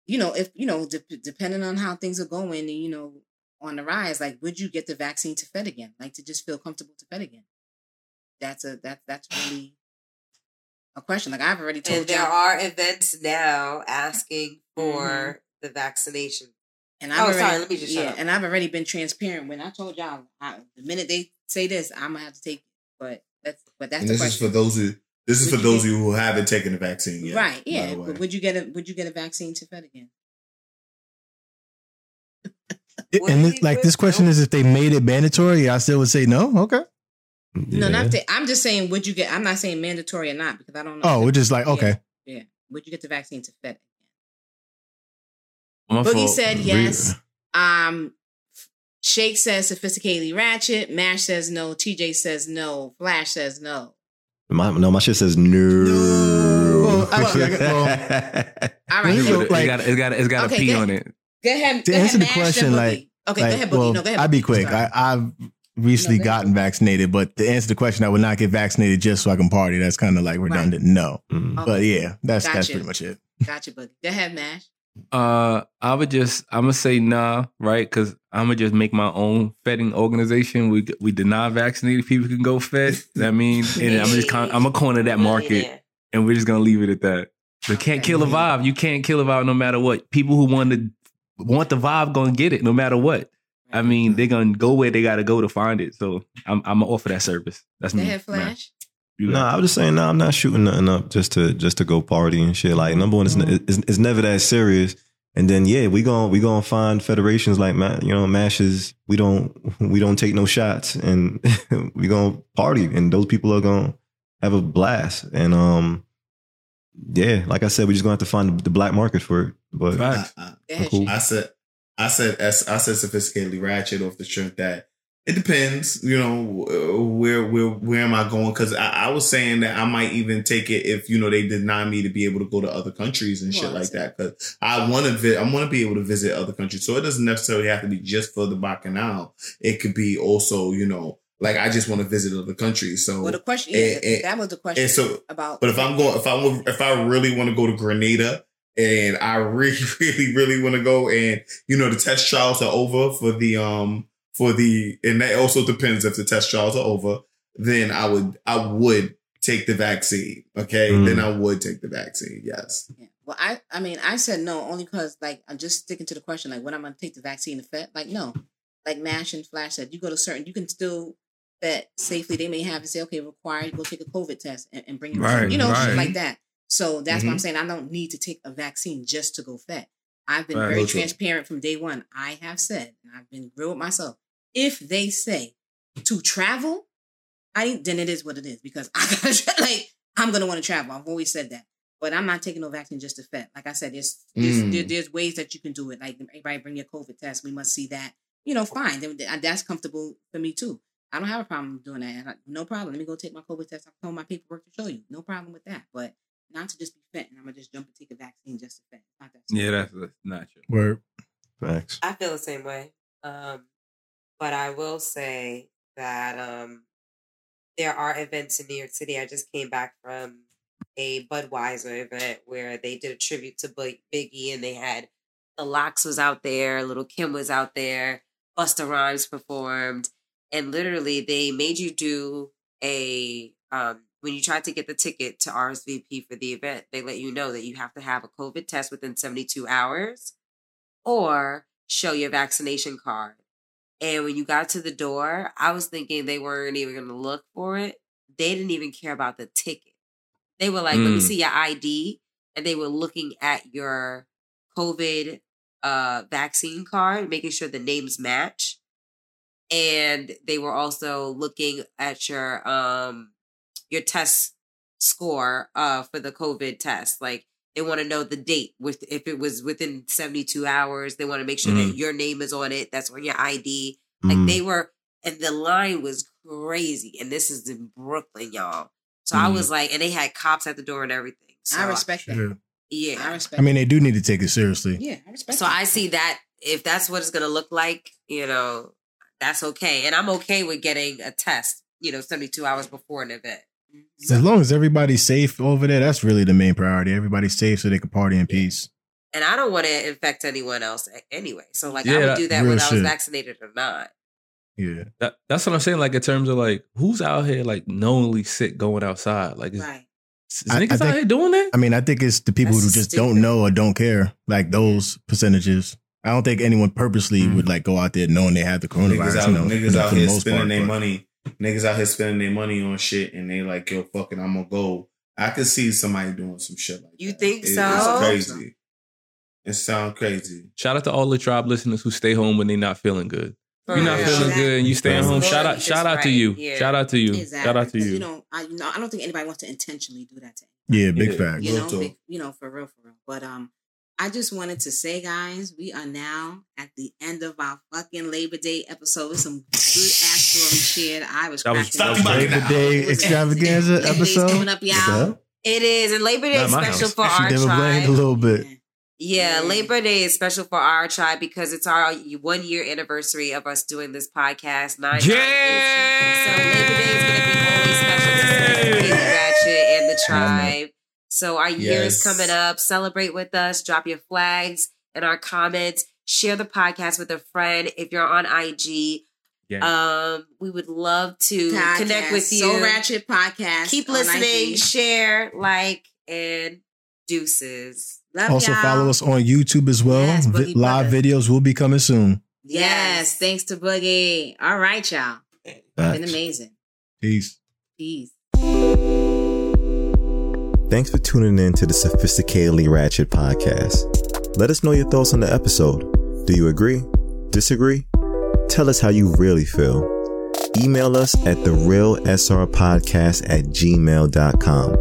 you know, if you know, de- depending on how things are going, and you know, on the rise, like, would you get the vaccine to fet again? Like to just feel comfortable to fet again? That's a that that's really a question. Like I've already told and there you, are events now asking for the vaccination. and oh, I've already, sorry, let me just shut yeah, up. and I've already been transparent when I told y'all I, the minute they say this, I'm gonna have to take. It. But that's but that's And the this is for those who this is for Would you those get- of you who haven't taken the vaccine yet. right? Yeah. But would you get a Would you get a vaccine to fet again? What and this, like this question is if they made it mandatory, I still would say no. Okay. No, Yeah. not that. I'm just saying, would you get? I'm not saying mandatory or not because I don't know. Oh, we're just like Yeah. okay. Yeah. Would you get the vaccine to fit? My Boogie fault. said yes. Um, Shake says sophisticatedly ratchet. Mash says no. TJ says no. Flash says no. My, no, my shit says no. Well, actually, I got- well, All right. You so- know, It like- got it's got it's got Okay, a P go on it. Go ahead. To go answer ahead, the question, like- okay, like, go ahead, Boogie. well, no, go ahead. I'll be quick. Sorry. I, I've recently No, gotten vaccinated, but to answer the question, I would not get vaccinated just so I can party. That's kind of like redundant. No, Mm. Okay. but yeah, that's that's pretty much it. Gotcha, Boogie. Go ahead, Mash. Uh, I would just I'm gonna say nah, right? Because I'm gonna just make my own fetting organization. We we deny vaccinated people can go fet. That means, and I'm just con- I'm gonna corner that market, Millionaire. and we're just gonna leave it at that. They can't kill a vibe. You can't kill a vibe no matter what. People who want to want the vibe gonna get it no matter what. I mean, they're gonna go where they gotta go to find it. So I'm I'm gonna offer that service. That's Go me. ahead, man. Flash. You No, got I was just saying, no, I'm not shooting nothing up just to just to go party and shit. Like number one, it's, mm-hmm. it's, it's never that serious. And then yeah, we gon' we gonna find federations like Ma- you know mashes. We don't we don't take no shots, and we gonna party, and those people are gonna have a blast. And um, yeah, like I said, we just gonna have to find the black market for it. But Facts. I, Go Cool. I, I said, I said, I said, sophisticatedly ratchet off the strength that it depends. You know, uh, where where where am I going? Because I, I was saying that I might even take it if you know they deny me to be able to go to other countries and shit Well, like that. Because I want to vi- I want to be able to visit other countries. So it doesn't necessarily have to be just for the bacchanal. It could be also, you know, like I just want to visit other countries. So Well, the question, yeah, and- and- that was the question and so about. but if I'm going, if I if I really want to go to Grenada and I really, really, really want to go, and you know the test trials are over for the um for the, and that also depends if the test trials are over, then I would I would take the vaccine. Okay, Mm. then I would take the vaccine. Yes. Yeah. Well, I, I mean, I said no only because like I'm just sticking to the question, like when I'm gonna take the vaccine to fet. Like no, like Mash and Flash said, you go to certain, you can still fet safely. They may have to say, okay, required, you go take a COVID test and, and bring your, Right, you know, right. like that. So that's what I'm saying. I don't need to take a vaccine just to go fet. I've been Right. very Virtual. transparent from day one. I have said, and I've been real with myself. If they say to travel, I then it is what it is because I gotta like I'm gonna want to travel. I've always said that. But I'm not taking no vaccine just to fet. Like I said, there's there's, Mm. there, there's ways that you can do it. Like everybody bring your COVID test. We must see that. You know, fine. That's comfortable for me too. I don't have a problem doing that. No problem. Let me go take my COVID test. I'll tell my paperwork to show you. No problem with that. But not to just be fet and I'm gonna just jump and take a vaccine just to fet. Not that. Yeah, that's, that's not true. Word. facts. I feel the same way. Um, but I will say that um, there are events in New York City. I just came back from a Budweiser event where they did a tribute to Big- Biggie, and they had the Lox was out there, Lil' Kim was out there, Busta Rhymes performed, and literally they made you do a um, when you tried to get the ticket to RSVP for the event, they let you know that you have to have a COVID test within 72 hours or show your vaccination card. And when you got to the door, I was thinking they weren't even going to look for it. They didn't even care about the ticket. They were like, let me Mm. see your ID. And they were looking at your COVID uh, vaccine card, making sure the names match. And they were also looking at your um your test score uh for the COVID test. Like they want to know the date with if it was within 72 hours. They want to make sure that your name is on it. That's on your ID. Like Mm. they were, and the line was crazy. And this is in Brooklyn, y'all. So I Mhm. was like, and they had cops at the door and everything. So I respect that. Yeah. Yeah. I respect. I mean, they do need to take it seriously. yeah, I respect. So that. I see that if that's what it's gonna look like, you know, that's okay. And I'm okay with getting a test, you know, 72 hours before an event. As long as everybody's safe over there, that's really the main priority. Everybody's safe so they can party in peace. And I don't want to infect anyone else anyway. So like I would do that real whether I was vaccinated or not. Yeah. That, that's what I'm saying. Like in terms of like who's out here like knowingly sick going outside. Like is, right. is I- I niggas out think- here doing that? I mean, I think it's the people That's who just stupid. don't know or don't care, like those percentages. I don't think anyone purposely Mm. would like go out there knowing they have the coronavirus. Niggas out, you know, niggas for out the here spending their money. Niggas out here spending their money on shit, and they like, yo, fuck it, I'm gonna go. I could see somebody doing some shit like You that. think It- so? It's crazy. It sounds crazy. Shout out to all the tribe listeners who stay home when they're not feeling good. For You're not real. feeling good and you staying home. Shout out, shout out to right. you. Yeah. Shout out to you. Exactly. Shout out to you. You know, I you know I don't think anybody wants to intentionally do that to Yeah, big Yeah. fact. you Real know, talk. big- you know, for real, for real. But um, I just wanted to say, guys, we are now at the end of our fucking Labor Day episode. With some good ass stories shared. I was That was- cracking up. Labor now. Day extravaganza Labor Day's episode. coming up, y'all. hell? It is, and Labor Day Not is special house. for She our never blamed a little bit. Yeah, Yeah. Labor Day is special for our tribe because it's our one year anniversary of us doing this podcast. Nine. Yeah. So Labor Day is going to be always special to Sophisticated Ratchet and the tribe. So our year is coming up. Celebrate with us. Drop your flags in our comments. Share the podcast with a friend. If you're on IG, Yeah. um, we would love to Podcast, connect with you. So Ratchet Podcast. Keep listening, share, like, and deuces. Love Also y'all. follow us on YouTube as well. Yes, Vi- live videos will be coming soon. Yes, thanks to Boogie. All right, y'all. It's Been amazing. Peace. Peace. Thanks for tuning in to the Sophisticatedly Ratchet podcast. Let us know your thoughts on the episode. Do you agree? Disagree? Tell us how you really feel. Email us at therealsrpodcast at gmail.com.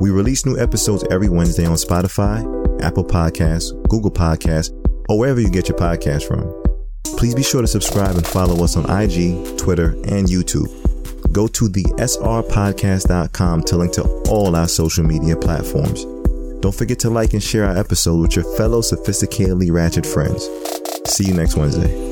We release new episodes every Wednesday on Spotify, Apple Podcasts, Google Podcasts, or wherever you get your podcast from. Please be sure to subscribe and follow us on IG, Twitter, and YouTube. Go to the srpodcast.com to link to all our social media platforms. Don't forget to like and share our episode with your fellow sophisticatedly ratchet friends. See you next Wednesday.